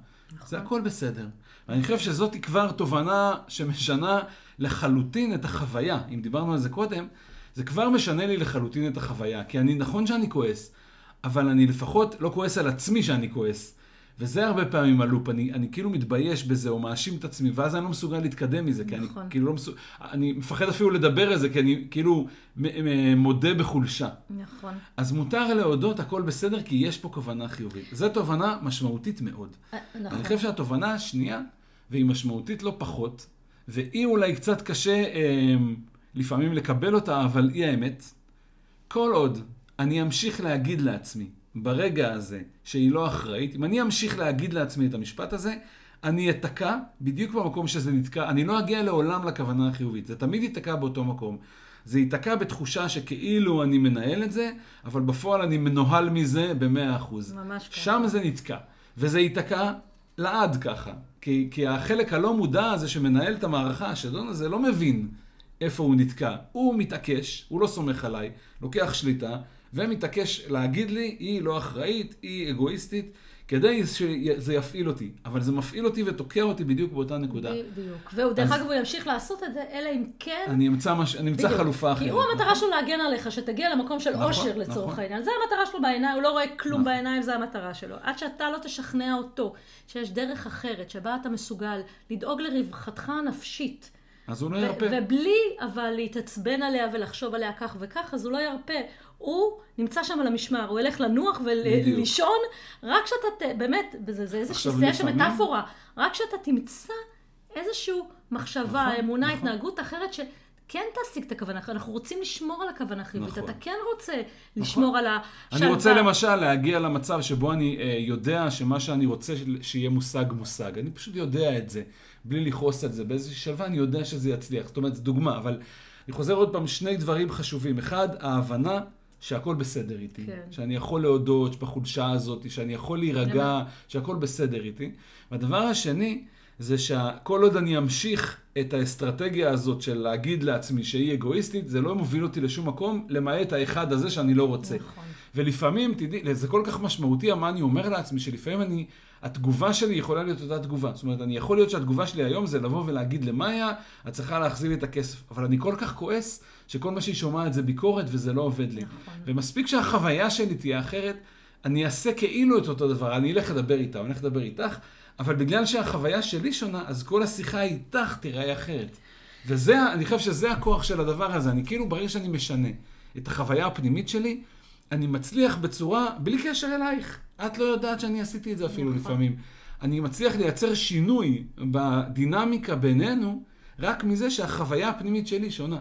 S1: זה הכל בסדר. ואני חושב שזאת כבר תובנה שמשנה לחלוטין את החוויה. אם דיברנו על זה קודם, זה כבר משנה לי לחלוטין את החוויה. כי אני, נכון שאני כועס, אבל אני לפחות לא כועס על עצמי שאני כועס. וזה הרבה פעמים הלופ, אני, אני כאילו מתבייש בזה או מאשים את עצמי, ואז אני לא מסוגל להתקדם מזה, כי אני
S2: נכון.
S1: כאילו לא מסוגל, אני מפחד אפילו לדבר על זה, כי אני כאילו מודה בחולשה.
S2: נכון.
S1: אז מותר להודות, הכל בסדר, כי יש פה כוונה חיובית. זו תובנה משמעותית מאוד.
S2: אה,
S1: אני
S2: נכון.
S1: חושב שהתובנה השנייה, והיא משמעותית לא פחות, והיא אולי קצת קשה אה, לפעמים לקבל אותה, אבל היא האמת. כל עוד אני אמשיך להגיד לעצמי, ברגע הזה, שהיא לא אחראית, אם אני אמשיך להגיד לעצמי את המשפט הזה, אני אתקע בדיוק במקום שזה נתקע, אני לא אגיע לעולם לכוונה החיובית, זה תמיד ייתקע באותו מקום. זה ייתקע בתחושה שכאילו אני מנהל את זה, אבל בפועל אני מנוהל מזה במאה אחוז.
S2: ממש ככה.
S1: שם זה נתקע. וזה ייתקע לעד ככה. כי, כי החלק הלא מודע הזה שמנהל את המערכה, השדון הזה, לא מבין איפה הוא נתקע. הוא מתעקש, הוא לא סומך עליי, לוקח שליטה, ומתעקש להגיד לי, היא לא אחראית, היא אגואיסטית, כדי שזה יפעיל אותי. אבל זה מפעיל אותי ותוקע אותי בדיוק באותה נקודה.
S2: בדיוק. והוא, דרך אגב, הוא ימשיך לעשות את זה, אלא אם כן...
S1: אני אמצא, מש... אני אמצא. חלופה אחרת.
S2: כי הוא המטרה שלו להגן עליך, שתגיע למקום של
S1: נכון,
S2: אושר לצורך
S1: נכון.
S2: העניין. זה המטרה שלו בעיניים, הוא לא רואה כלום
S1: נכון.
S2: בעיניים, זה המטרה שלו. עד שאתה לא תשכנע אותו שיש דרך אחרת, שבה אתה מסוגל לדאוג לרווחתך הנפשית.
S1: אז הוא לא ירפה.
S2: ובלי אבל להתעצבן עליה ולחשוב עליה כך וכך, אז הוא לא ירפה. הוא נמצא שם על המשמר, הוא ילך לנוח. ולישון, רק שאתה, ת- באמת, זה, זה איזושהי
S1: לפעמים-
S2: מטאפורה, רק שאתה תמצא איזושהי מחשבה,
S1: נכון,
S2: אמונה,
S1: נכון.
S2: התנהגות אחרת שכן תשיג את הכוונה, אנחנו רוצים לשמור על הכוונה החיובית,
S1: נכון.
S2: אתה כן רוצה לשמור על
S1: אני
S2: השלווה.
S1: רוצה למשל להגיע למצב שבו אני אה, יודע שמה שאני רוצה שיהיה מושג מושג. אני פשוט יודע את זה, בלי לכעוס על זה. באיזושהי שלווה אני יודע שזה יצליח. זאת אומרת, זו דוגמה, אבל אני חוזר עוד פעם, שני דברים חשובים. אחד, ההבנה שהכל בסדר איתי.
S2: כן.
S1: שאני יכול להודות בחולשה הזאת, שאני יכול להירגע, שהכל בסדר איתי. והדבר השני, זה שכל עוד אני אמשיך את האסטרטגיה הזאת של להגיד לעצמי שהיא אגואיסטית, זה לא מוביל אותי לשום מקום, למעט האחד הזה שאני לא רוצה.
S2: נכון.
S1: ולפעמים, תדעי, זה כל כך משמעותי מה אני אומר לעצמי, שלפעמים אני, התגובה שלי יכולה להיות אותה תגובה. זאת אומרת, אני יכול להיות שהתגובה שלי היום זה לבוא ולהגיד למאיה, את צריכה להחזיר לי את הכסף. אבל אני כל כך כועס, שכל מה שהיא שומעת זה ביקורת וזה לא עובד לי.
S2: נכון.
S1: ומספיק שהחוויה שלי תהיה אחרת, אני אעשה כאילו את אותו דבר, אני אלך לדבר איתה, אני אלך לדבר איתך, אבל בגלל שהחוויה שלי שונה, אז כל השיחה איתך תיראה אחרת. וזה, אני חושב שזה הכוח של הדבר הזה. אני כאילו, ברגע שאני משנה את החוויה הפנימית שלי, אני מצליח בצורה, בלי קשר אלייך. את לא יודעת שאני עשיתי את זה אפילו
S2: נכון.
S1: לפעמים. אני מצליח לייצר שינוי בדינמיקה בינינו, רק מזה שהחוויה הפנימית שלי שונה.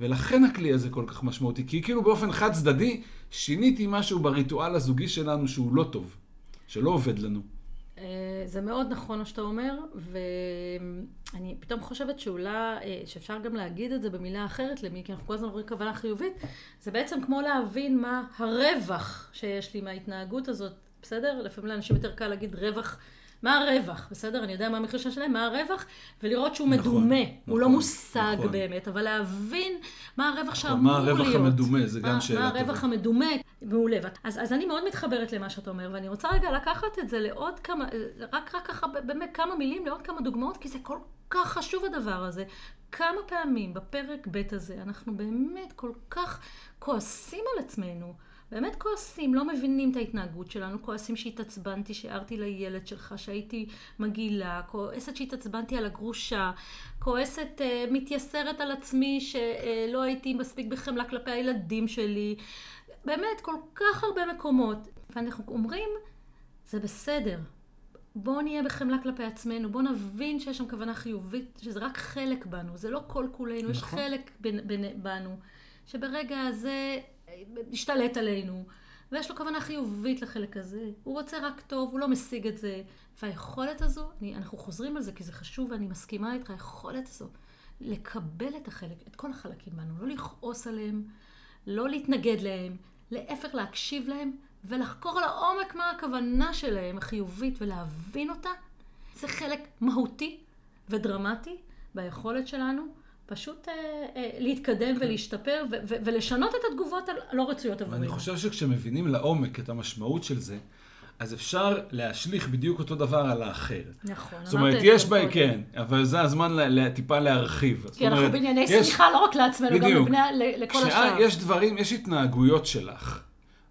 S1: ולכן הכלי הזה כל כך משמעותי, כי כאילו באופן חד צדדי, שיניתי משהו בריטואל הזוגי שלנו שהוא לא טוב, שלא עובד לנו.
S2: אה, זה מאוד נכון מה שאתה אומר, ואני פתאום חושבת שאולי, אה, שאפשר גם להגיד את זה במילה אחרת למי, כי אנחנו כל הזמן אומרים כוונה חיובית, זה בעצם כמו להבין מה הרווח שיש לי מההתנהגות הזאת, בסדר? לפעמים לאנשים יותר קל להגיד רווח. מה הרווח, בסדר? אני יודע מה המחיר שלהם, מה הרווח, ולראות שהוא
S1: נכון,
S2: מדומה. הוא לא
S1: נכון,
S2: מושג
S1: נכון.
S2: באמת, אבל להבין מה הרווח שאמור
S1: מה
S2: להיות.
S1: הרווח המדומה, זה גם
S2: מה-
S1: שאלה
S2: מה
S1: טובה.
S2: הרווח המדומה, מעולה. אז, אז אני מאוד מתחברת למה שאתה אומר, ואני רוצה רגע לקחת את זה לעוד כמה, רק, רק ככה באמת כמה מילים, לעוד כמה דוגמאות, כי זה כל כך חשוב הדבר הזה. כמה פעמים בפרק ב' הזה אנחנו באמת כל כך כועסים על עצמנו. באמת כועסים, לא מבינים את ההתנהגות שלנו, כועסים שהתעצבנתי, שהערתי לילד שלך, שהייתי מגעילה, כועסת שהתעצבנתי על הגרושה, כועסת, אה, מתייסרת על עצמי שלא הייתי מספיק בחמלה כלפי הילדים שלי. באמת, כל כך הרבה מקומות. ואנחנו אומרים, זה בסדר. בואו נהיה בחמלה כלפי עצמנו, בואו נבין שיש שם כוונה חיובית, שזה רק חלק בנו, זה לא כל כולנו, נכון. יש חלק בין, בין, בנו, שברגע הזה השתלט עלינו, ויש לו כוונה חיובית לחלק הזה, הוא רוצה רק טוב, הוא לא משיג את זה. והיכולת הזו, אני, אנחנו חוזרים על זה כי זה חשוב ואני מסכימה איתך, היכולת הזו לקבל את החלק, את כל החלקים בנו, לא לכעוס עליהם, לא להתנגד להם, להפך להקשיב להם ולחקור לעומק מה הכוונה שלהם החיובית ולהבין אותה, זה חלק מהותי ודרמטי ביכולת שלנו פשוט אה, אה, להתקדם. ולהשתפר ו- ו- ולשנות את התגובות הלא רצויות עבורנו.
S1: אני חושב שכשמבינים לעומק את המשמעות של זה, אז אפשר להשליך בדיוק אותו דבר על האחר.
S2: נכון.
S1: זאת אומרת, יש בה, כן, אבל זה הזמן טיפה להרחיב.
S2: כי אנחנו בענייני סליחה לא רק לעצמנו, גם לבני, לכל השאר.
S1: יש דברים, יש התנהגויות שלך,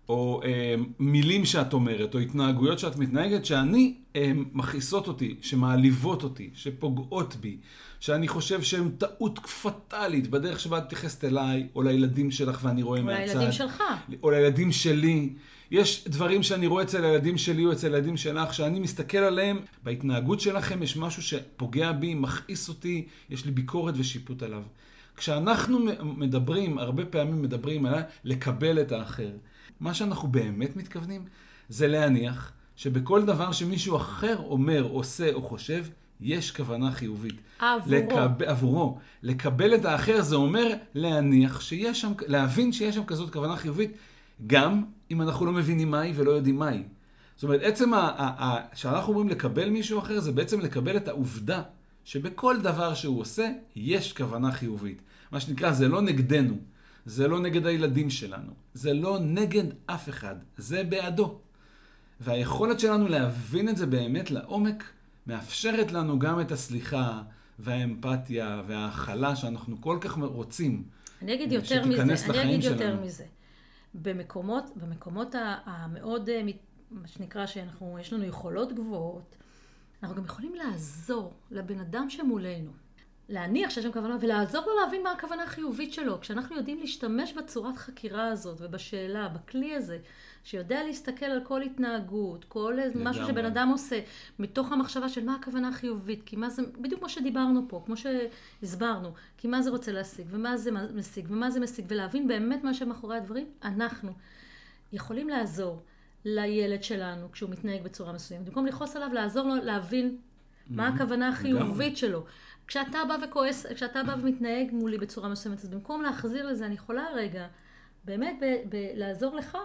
S1: או אה, מילים שאת אומרת, או התנהגויות שאת מתנהגת, שאני, אה, מכעיסות אותי, שמעליבות אותי, שפוגעות בי, שאני חושב שהן טעות פטאלית בדרך שבה את מתייחסת אליי, או לילדים שלך ואני רואה
S2: או
S1: מהצד.
S2: או לילדים שלך.
S1: או לילדים שלי. יש דברים שאני רואה אצל הילדים שלי או אצל הילדים שלך, שאני מסתכל עליהם, בהתנהגות שלכם יש משהו שפוגע בי, מכעיס אותי, יש לי ביקורת ושיפוט עליו. כשאנחנו מדברים, הרבה פעמים מדברים על לקבל את האחר. מה שאנחנו באמת מתכוונים זה להניח שבכל דבר שמישהו אחר אומר, עושה או חושב, יש כוונה חיובית.
S2: עבורו. לקב...
S1: עבורו. לקבל את האחר זה אומר להניח שיש שם, להבין שיש שם כזאת כוונה חיובית, גם אם אנחנו לא מבינים מהי ולא יודעים מהי. זאת אומרת, עצם שאנחנו אומרים לקבל מישהו אחר, זה בעצם לקבל את העובדה שבכל דבר שהוא עושה, יש כוונה חיובית. מה שנקרא, זה לא נגדנו, זה לא נגד הילדים שלנו, זה לא נגד אף אחד, זה בעדו. והיכולת שלנו להבין את זה באמת לעומק, מאפשרת לנו גם את הסליחה והאמפתיה וההכלה שאנחנו כל כך רוצים.
S2: אני אגיד יותר מזה, אני אגיד יותר שלנו. מזה. במקומות, במקומות המאוד, אה, מה שנקרא, שאנחנו, יש לנו יכולות גבוהות, אנחנו גם יכולים לעזור לבן אדם שמולנו. להניח שיש שם כוונה ולעזור לו להבין מה הכוונה החיובית שלו. כשאנחנו יודעים להשתמש בצורת חקירה הזאת ובשאלה, בכלי הזה, שיודע להסתכל על כל התנהגות, כל לגמרי. משהו שבן אדם עושה, מתוך המחשבה של מה הכוונה החיובית, כי מה זה, בדיוק כמו שדיברנו פה, כמו שהסברנו, כי מה זה רוצה להשיג, ומה זה משיג, ומה זה משיג, ולהבין באמת מה שמאחורי הדברים, אנחנו יכולים לעזור לילד שלנו כשהוא מתנהג בצורה מסוימת. במקום לכעוס עליו, לעזור לו להבין מה mm-hmm. הכוונה החיובית שלו. כשאתה בא וכועס, כשאתה בא ומתנהג מולי בצורה מסוימת, אז במקום להחזיר לזה, אני יכולה רגע, באמת ב- ב- לעזור לך,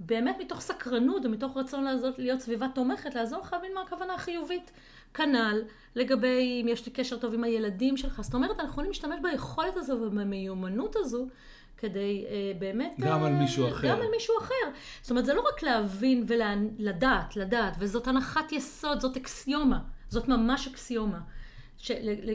S2: באמת מתוך סקרנות ומתוך רצון לעזור, להיות סביבה תומכת, לעזור לך להבין מה הכוונה החיובית. כנ"ל לגבי אם יש לי קשר טוב עם הילדים שלך. זאת אומרת, אנחנו יכולים להשתמש ביכולת הזו ובמיומנות הזו כדי אה, באמת...
S1: גם
S2: אה,
S1: על מישהו אחר.
S2: גם על מישהו אחר. זאת אומרת, זה לא רק להבין ולדעת, לדעת, וזאת הנחת יסוד, זאת אקסיומה. זאת ממש אקסיומה.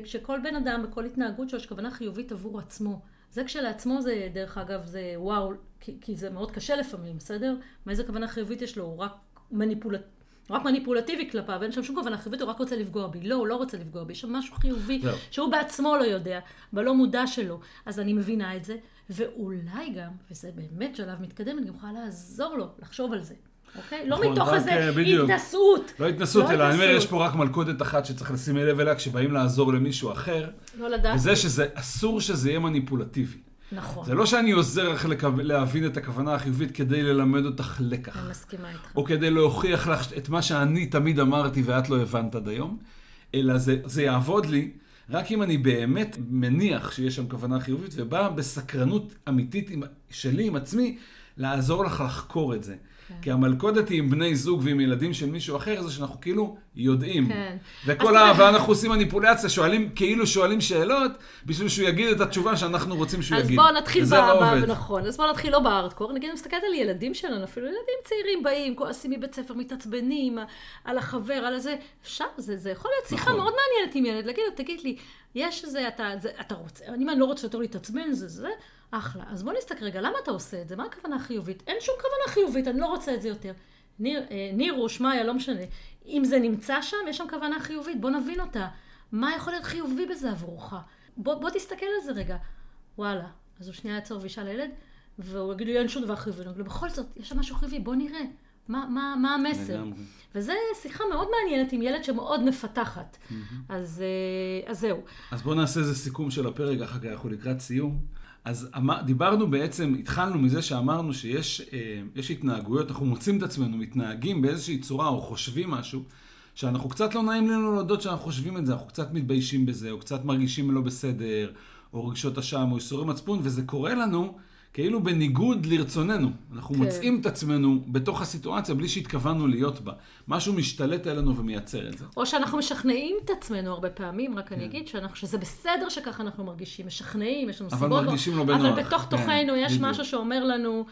S2: שכל בן אדם בכל התנהגות שלו יש כוונה חיובית עבור עצמו. זה כשלעצמו זה, דרך אגב, זה וואו, כי, כי זה מאוד קשה לפעמים, בסדר? מאיזה כוונה חיובית יש לו? הוא רק מניפולט... רק מניפולטיבי כלפיו, אין שם שום כוונה חיובית, הוא רק רוצה לפגוע בי. לא, הוא לא רוצה לפגוע בי, יש שם משהו חיובי לא. שהוא בעצמו לא יודע, בלא מודע שלו. אז אני מבינה את זה, ואולי גם, וזה באמת שלב מתקדם, אני יכולה לעזור לו לחשוב על זה. אוקיי? לא נכון, מתוך איזה אה, התנשאות.
S1: לא התנשאות, אלא אני אומר, יש פה רק מלכודת אחת שצריך לשים לב אליה כשבאים לעזור למישהו אחר.
S2: לא לדעת.
S1: וזה שזה, אסור שזה יהיה מניפולטיבי.
S2: נכון.
S1: זה לא שאני עוזר לך להבין את הכוונה החיובית כדי ללמד אותך לקח.
S2: אני מסכימה איתך.
S1: או כדי להוכיח לך את מה שאני תמיד אמרתי ואת לא הבנת עד היום, אלא זה, זה יעבוד לי רק אם אני באמת מניח שיש שם כוונה חיובית ובא בסקרנות אמיתית שלי עם עצמי לעזור לך לחקור את זה. כן. כי המלכודת היא עם בני זוג ועם ילדים של מישהו אחר, זה שאנחנו כאילו יודעים.
S2: כן.
S1: וכל ה... ואנחנו עושים מניפולציה, שואלים, כאילו שואלים שאלות, בשביל שהוא יגיד את התשובה שאנחנו רוצים שהוא
S2: אז
S1: יגיד.
S2: אז בואו נתחיל ב... לא. נכון, אז בואו נתחיל לא בארדקור, נגיד, אני מסתכלת על ילדים שלנו, אפילו ילדים צעירים באים, כועסים מבית ספר, מתעצבנים, על החבר, על הזה, אפשר, זה, זה יכול להיות שיחה נכון. מאוד מעניינת עם ילד, להגיד לו, תגיד לי, יש איזה, אתה, זה, אתה רוצה, אם אני לא רוצה יותר להתעצבן, זה זה, אחלה. אז בוא נסתכל רגע, למה אתה עושה את זה? מה הכוונה החיובית? אין שום כוונה חיובית, אני לא רוצה את זה יותר. ניר, אה, ניר או שמעיה, לא משנה. אם זה נמצא שם, יש שם כוונה חיובית, בוא נבין אותה. מה יכול להיות חיובי בזה עבורך? בוא, בוא תסתכל על זה רגע. וואלה. אז הוא שנייה יעצור וישאל לילד, והוא יגיד לי, אין שום דבר חיובי. אני אגיד לו, בכל זאת, יש שם משהו חיובי, בוא נראה. מה, מה, מה המסר?
S1: לגמרי.
S2: וזו שיחה מאוד מעניינת עם ילד שמאוד מפתחת. אז, אה, אז זהו.
S1: אז בואו נעשה איזה סיכום של הפרק, אחר כך אנחנו לקראת סיום. אז אמר, דיברנו בעצם, התחלנו מזה שאמרנו שיש אה, יש התנהגויות, אנחנו מוצאים את עצמנו מתנהגים באיזושהי צורה או חושבים משהו, שאנחנו קצת לא נעים לנו להודות שאנחנו חושבים את זה, אנחנו קצת מתביישים בזה, או קצת מרגישים לא בסדר, או רגשות אשם, או איסורי מצפון, וזה קורה לנו כאילו בניגוד לרצוננו. אנחנו
S2: כן.
S1: מוצאים את עצמנו בתוך הסיטואציה בלי שהתכוונו להיות בה. משהו משתלט עלינו ומייצר את זה.
S2: או שאנחנו משכנעים את עצמנו הרבה פעמים, רק אני אגיד שאנחנו, שזה בסדר שככה אנחנו מרגישים, משכנעים, יש לנו
S1: אבל
S2: סיבות.
S1: מרגישים לא
S2: אבל
S1: בנוח.
S2: בתוך
S1: כן,
S2: תוכנו יש
S1: בדיוק.
S2: משהו שאומר לנו,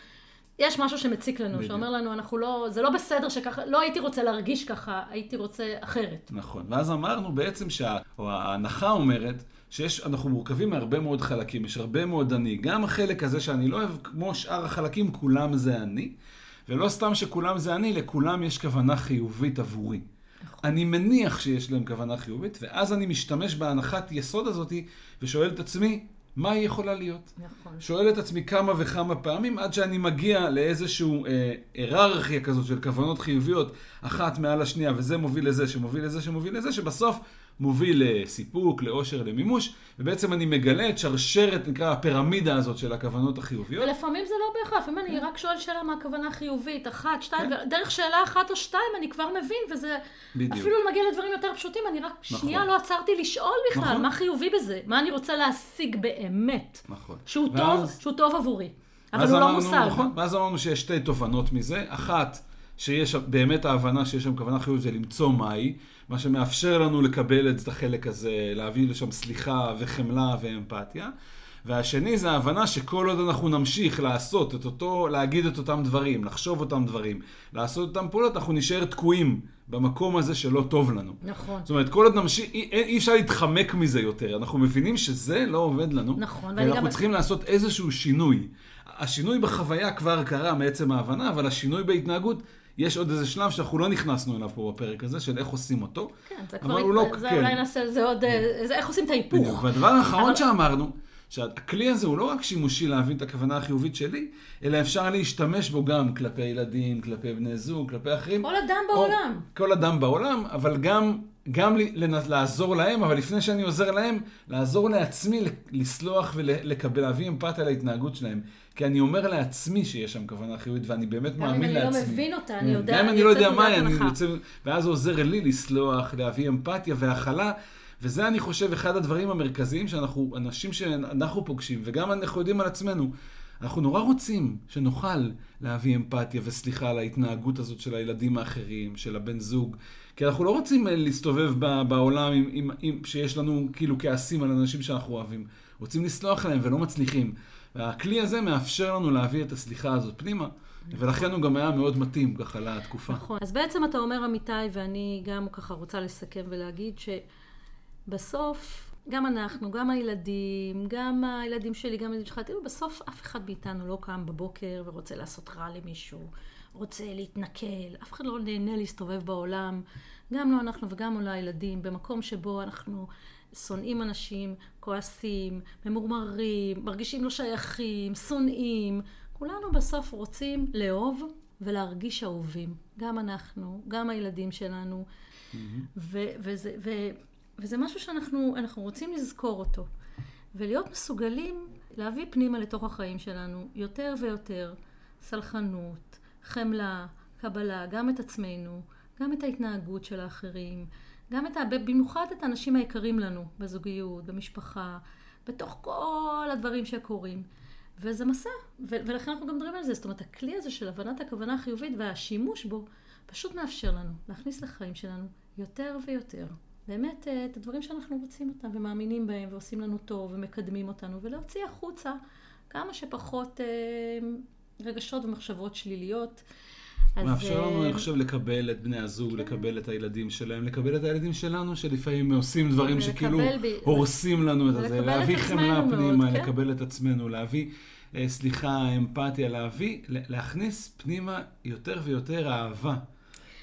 S2: יש משהו שמציק לנו,
S1: בדיוק.
S2: שאומר לנו, אנחנו לא, זה לא בסדר שככה, לא הייתי רוצה להרגיש ככה, הייתי רוצה אחרת.
S1: נכון. ואז אמרנו בעצם, שה... או ההנחה אומרת, שיש, אנחנו מורכבים מהרבה מאוד חלקים, יש הרבה מאוד אני. גם החלק הזה שאני לא אוהב, כמו שאר החלקים, כולם זה אני. ולא סתם שכולם זה אני, לכולם יש כוונה חיובית עבורי. אני מניח שיש להם כוונה חיובית, ואז אני משתמש בהנחת יסוד הזאת ושואל את עצמי, מה היא יכולה להיות?
S2: נכון.
S1: שואל את עצמי כמה וכמה פעמים עד שאני מגיע לאיזשהו אה, היררכיה כזאת של כוונות חיוביות, אחת מעל השנייה, וזה מוביל לזה, שמוביל לזה, שמוביל לזה, שבסוף מוביל לסיפוק, לאושר, למימוש, ובעצם אני מגלה את שרשרת, נקרא הפירמידה הזאת של הכוונות החיוביות.
S2: ולפעמים זה לא בהכרח, אם אני רק שואל שאלה מה הכוונה חיובית, אחת, שתיים,
S1: כן.
S2: ודרך שאלה אחת או שתיים אני כבר מבין, וזה
S1: בדיוק.
S2: אפילו מגיע לדברים יותר פשוטים, אני רק שנייה לא עצרתי לשאול בכלל,
S1: נכון.
S2: מה חיובי בזה, מה אני רוצה להשיג באמת,
S1: נכון.
S2: שהוא טוב, שהוא טוב עבורי, אבל הוא לא מושג.
S1: נכון, ואז אמרנו שיש שתי תובנות מזה. אחת, שיש באמת ההבנה שיש שם כוונה חיובית זה למצוא מהי, מה שמאפשר לנו לקבל את החלק הזה, להביא לשם סליחה וחמלה ואמפתיה. והשני זה ההבנה שכל עוד אנחנו נמשיך לעשות את אותו, להגיד את אותם דברים, לחשוב אותם דברים, לעשות אותם פעולות, אנחנו נשאר תקועים במקום הזה שלא טוב לנו.
S2: נכון.
S1: זאת אומרת, כל עוד נמשיך, אי, אי אפשר להתחמק מזה יותר. אנחנו מבינים שזה לא עובד לנו.
S2: נכון,
S1: ואנחנו
S2: גם-
S1: צריכים לעשות איזשהו שינוי. השינוי בחוויה כבר קרה מעצם ההבנה, אבל השינוי בהתנהגות, יש עוד איזה שלב שאנחנו לא נכנסנו אליו פה בפרק הזה, של איך עושים אותו.
S2: כן, זה
S1: אבל
S2: כבר,
S1: הוא לא-
S2: זה
S1: כן.
S2: אולי נעשה על זה עוד, אה, זה איך עושים את
S1: בדיוק.
S2: ההיפוך.
S1: והדבר האחרון
S2: אבל-
S1: שאמרנו, שהכלי הזה הוא לא רק שימושי להבין את הכוונה החיובית שלי, אלא אפשר להשתמש בו גם כלפי ילדים, כלפי בני זוג, כלפי אחרים.
S2: כל אדם בעולם.
S1: כל אדם בעולם, אבל גם, גם לנ- לעזור להם, אבל לפני שאני עוזר להם, לעזור לעצמי לסלוח ולקבל, להביא אמפתיה להתנהגות שלהם. כי אני אומר לעצמי שיש שם כוונה חיובית, ואני באמת
S2: גם
S1: מאמין
S2: אם אני
S1: לעצמי.
S2: לא מבין אותה, אני
S1: כן.
S2: יודע,
S1: גם אם
S2: אני
S1: אני לא יודע מה אני. יוצא... ואז עוזר לי לסלוח, להביא אמפתיה והכלה. וזה, אני חושב, אחד הדברים המרכזיים שאנחנו, אנשים שאנחנו פוגשים, וגם אנחנו יודעים על עצמנו, אנחנו נורא רוצים שנוכל להביא אמפתיה וסליחה על ההתנהגות הזאת של הילדים האחרים, של הבן זוג. כי אנחנו לא רוצים אה, להסתובב בעולם עם, עם, עם, שיש לנו כאילו כעסים על אנשים שאנחנו אוהבים. רוצים לסלוח להם ולא מצליחים. והכלי הזה מאפשר לנו להביא את הסליחה הזאת פנימה, ולכן הוא גם היה מאוד מתאים ככה לתקופה.
S2: נכון. אז בעצם אתה אומר, אמיתי, ואני גם ככה רוצה לסכם ולהגיד שבסוף, גם אנחנו, גם הילדים, גם הילדים שלי, גם הילדים שלך, תראו, בסוף אף אחד מאיתנו לא קם בבוקר ורוצה לעשות רע למישהו, רוצה להתנכל, אף אחד לא נהנה להסתובב בעולם, גם לא אנחנו וגם לא הילדים, במקום שבו אנחנו שונאים אנשים, כועסים, ממורמרים, מרגישים לא שייכים, שונאים. כולנו בסוף רוצים לאהוב ולהרגיש אהובים. גם אנחנו, גם הילדים שלנו. ו- וזה, ו- וזה משהו שאנחנו אנחנו רוצים לזכור אותו. ולהיות מסוגלים להביא פנימה לתוך החיים שלנו יותר ויותר סלחנות, חמלה, קבלה, גם את עצמנו, גם את ההתנהגות של האחרים, גם את ה... במיוחד את האנשים היקרים לנו, בזוגיות, במשפחה, בתוך כל הדברים שקורים. וזה מסע, ו- ולכן אנחנו גם מדברים על זה. זאת אומרת, הכלי הזה של הבנת הכוונה החיובית והשימוש בו, פשוט מאפשר לנו להכניס לחיים שלנו יותר ויותר. באמת, אה, את הדברים שאנחנו רוצים אותם ומאמינים בהם ועושים לנו טוב ומקדמים אותנו, ולהוציא החוצה כמה שפחות אה, רגשות ומחשבות שליליות. אז,
S1: מאפשר לנו,
S2: אה,
S1: אני חושב, לקבל את בני הזוג, לקבל את הילדים שלהם, לקבל את הילדים שלנו, שלפעמים עושים דברים שכאילו הורסים לנו את זה, להביא חמלה פנימה,
S2: כן.
S1: לקבל את עצמנו, להביא אה, סליחה, אמפתיה, להביא, להכניס פנימה יותר ויותר אהבה.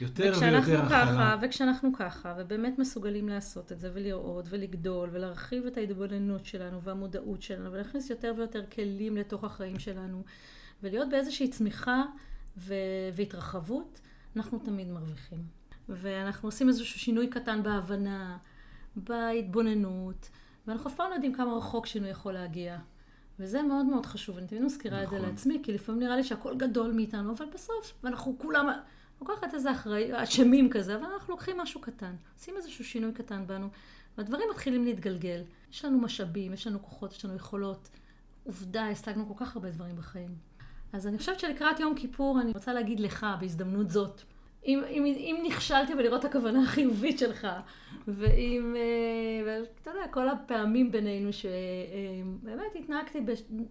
S1: יותר
S2: וכשאנחנו
S1: ויותר
S2: ככה,
S1: הכלה.
S2: וכשאנחנו ככה, ובאמת מסוגלים לעשות את זה, ולראות, ולגדול, ולהרחיב את ההתבוננות שלנו, והמודעות שלנו, ולהכניס יותר ויותר כלים לתוך החיים שלנו, ולהיות באיזושהי צמיחה ו- והתרחבות, אנחנו תמיד מרוויחים. ואנחנו עושים איזשהו שינוי קטן בהבנה, בהתבוננות, ואנחנו אף פעם לא יודעים כמה רחוק שינוי יכול להגיע. וזה מאוד מאוד חשוב, אני תמיד מזכירה נכון. את זה נכון. לעצמי, כי לפעמים נראה לי שהכל גדול מאיתנו, אבל בסוף, ואנחנו כולם, לוקחת איזה אחראי, אשמים כזה, אבל אנחנו לוקחים משהו קטן, עושים איזשהו שינוי קטן בנו, והדברים מתחילים להתגלגל. יש לנו משאבים, יש לנו כוחות, יש לנו יכולות. עובדה, השגנו כל כך הרבה דברים בחיים. אז אני חושבת שלקראת יום כיפור, אני רוצה להגיד לך בהזדמנות זאת, אם, אם, אם נכשלתי בלראות את הכוונה החיובית שלך, ואם, אה, ואתה יודע, כל הפעמים בינינו שבאמת התנהגתי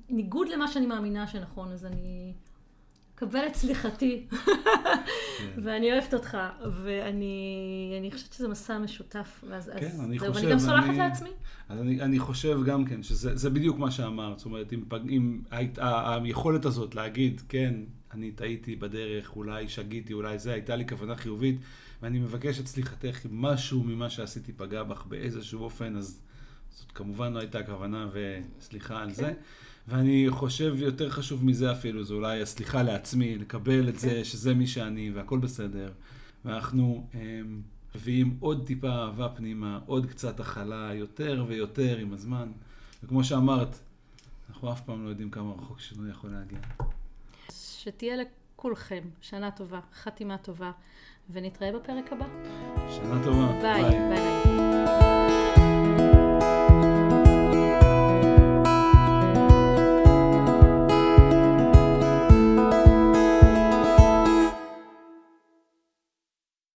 S2: בניגוד למה שאני מאמינה שנכון, אז אני קבל את סליחתי. (laughs) ואני אוהבת אותך, ואני חושבת שזה מסע משפטף, אז, כן, אז אני זהו, ואני גם סולחת לעצמי.
S1: אז אני, אני חושב גם כן, שזה בדיוק מה שאמרת, זאת אומרת, אם, אם היית, היכולת הזאת להגיד, כן, אני טעיתי בדרך, אולי שגיתי, אולי זה, הייתה לי כוונה חיובית, ואני מבקש את סליחתך אם משהו ממה שעשיתי פגע בך באיזשהו אופן, אז זאת כמובן לא הייתה כוונה, וסליחה על כן. זה. ואני חושב יותר חשוב מזה אפילו, זה אולי הסליחה לעצמי, לקבל את זה כן. שזה מי שאני והכל בסדר. ואנחנו אמ, מביאים עוד טיפה אהבה פנימה, עוד קצת הכלה, יותר ויותר עם הזמן. וכמו שאמרת, אנחנו אף פעם לא יודעים כמה רחוק שינוי יכול להגיע.
S2: שתהיה לכולכם שנה טובה, חתימה טובה, ונתראה בפרק הבא.
S1: שנה טובה.
S2: ביי. ביי. ביי.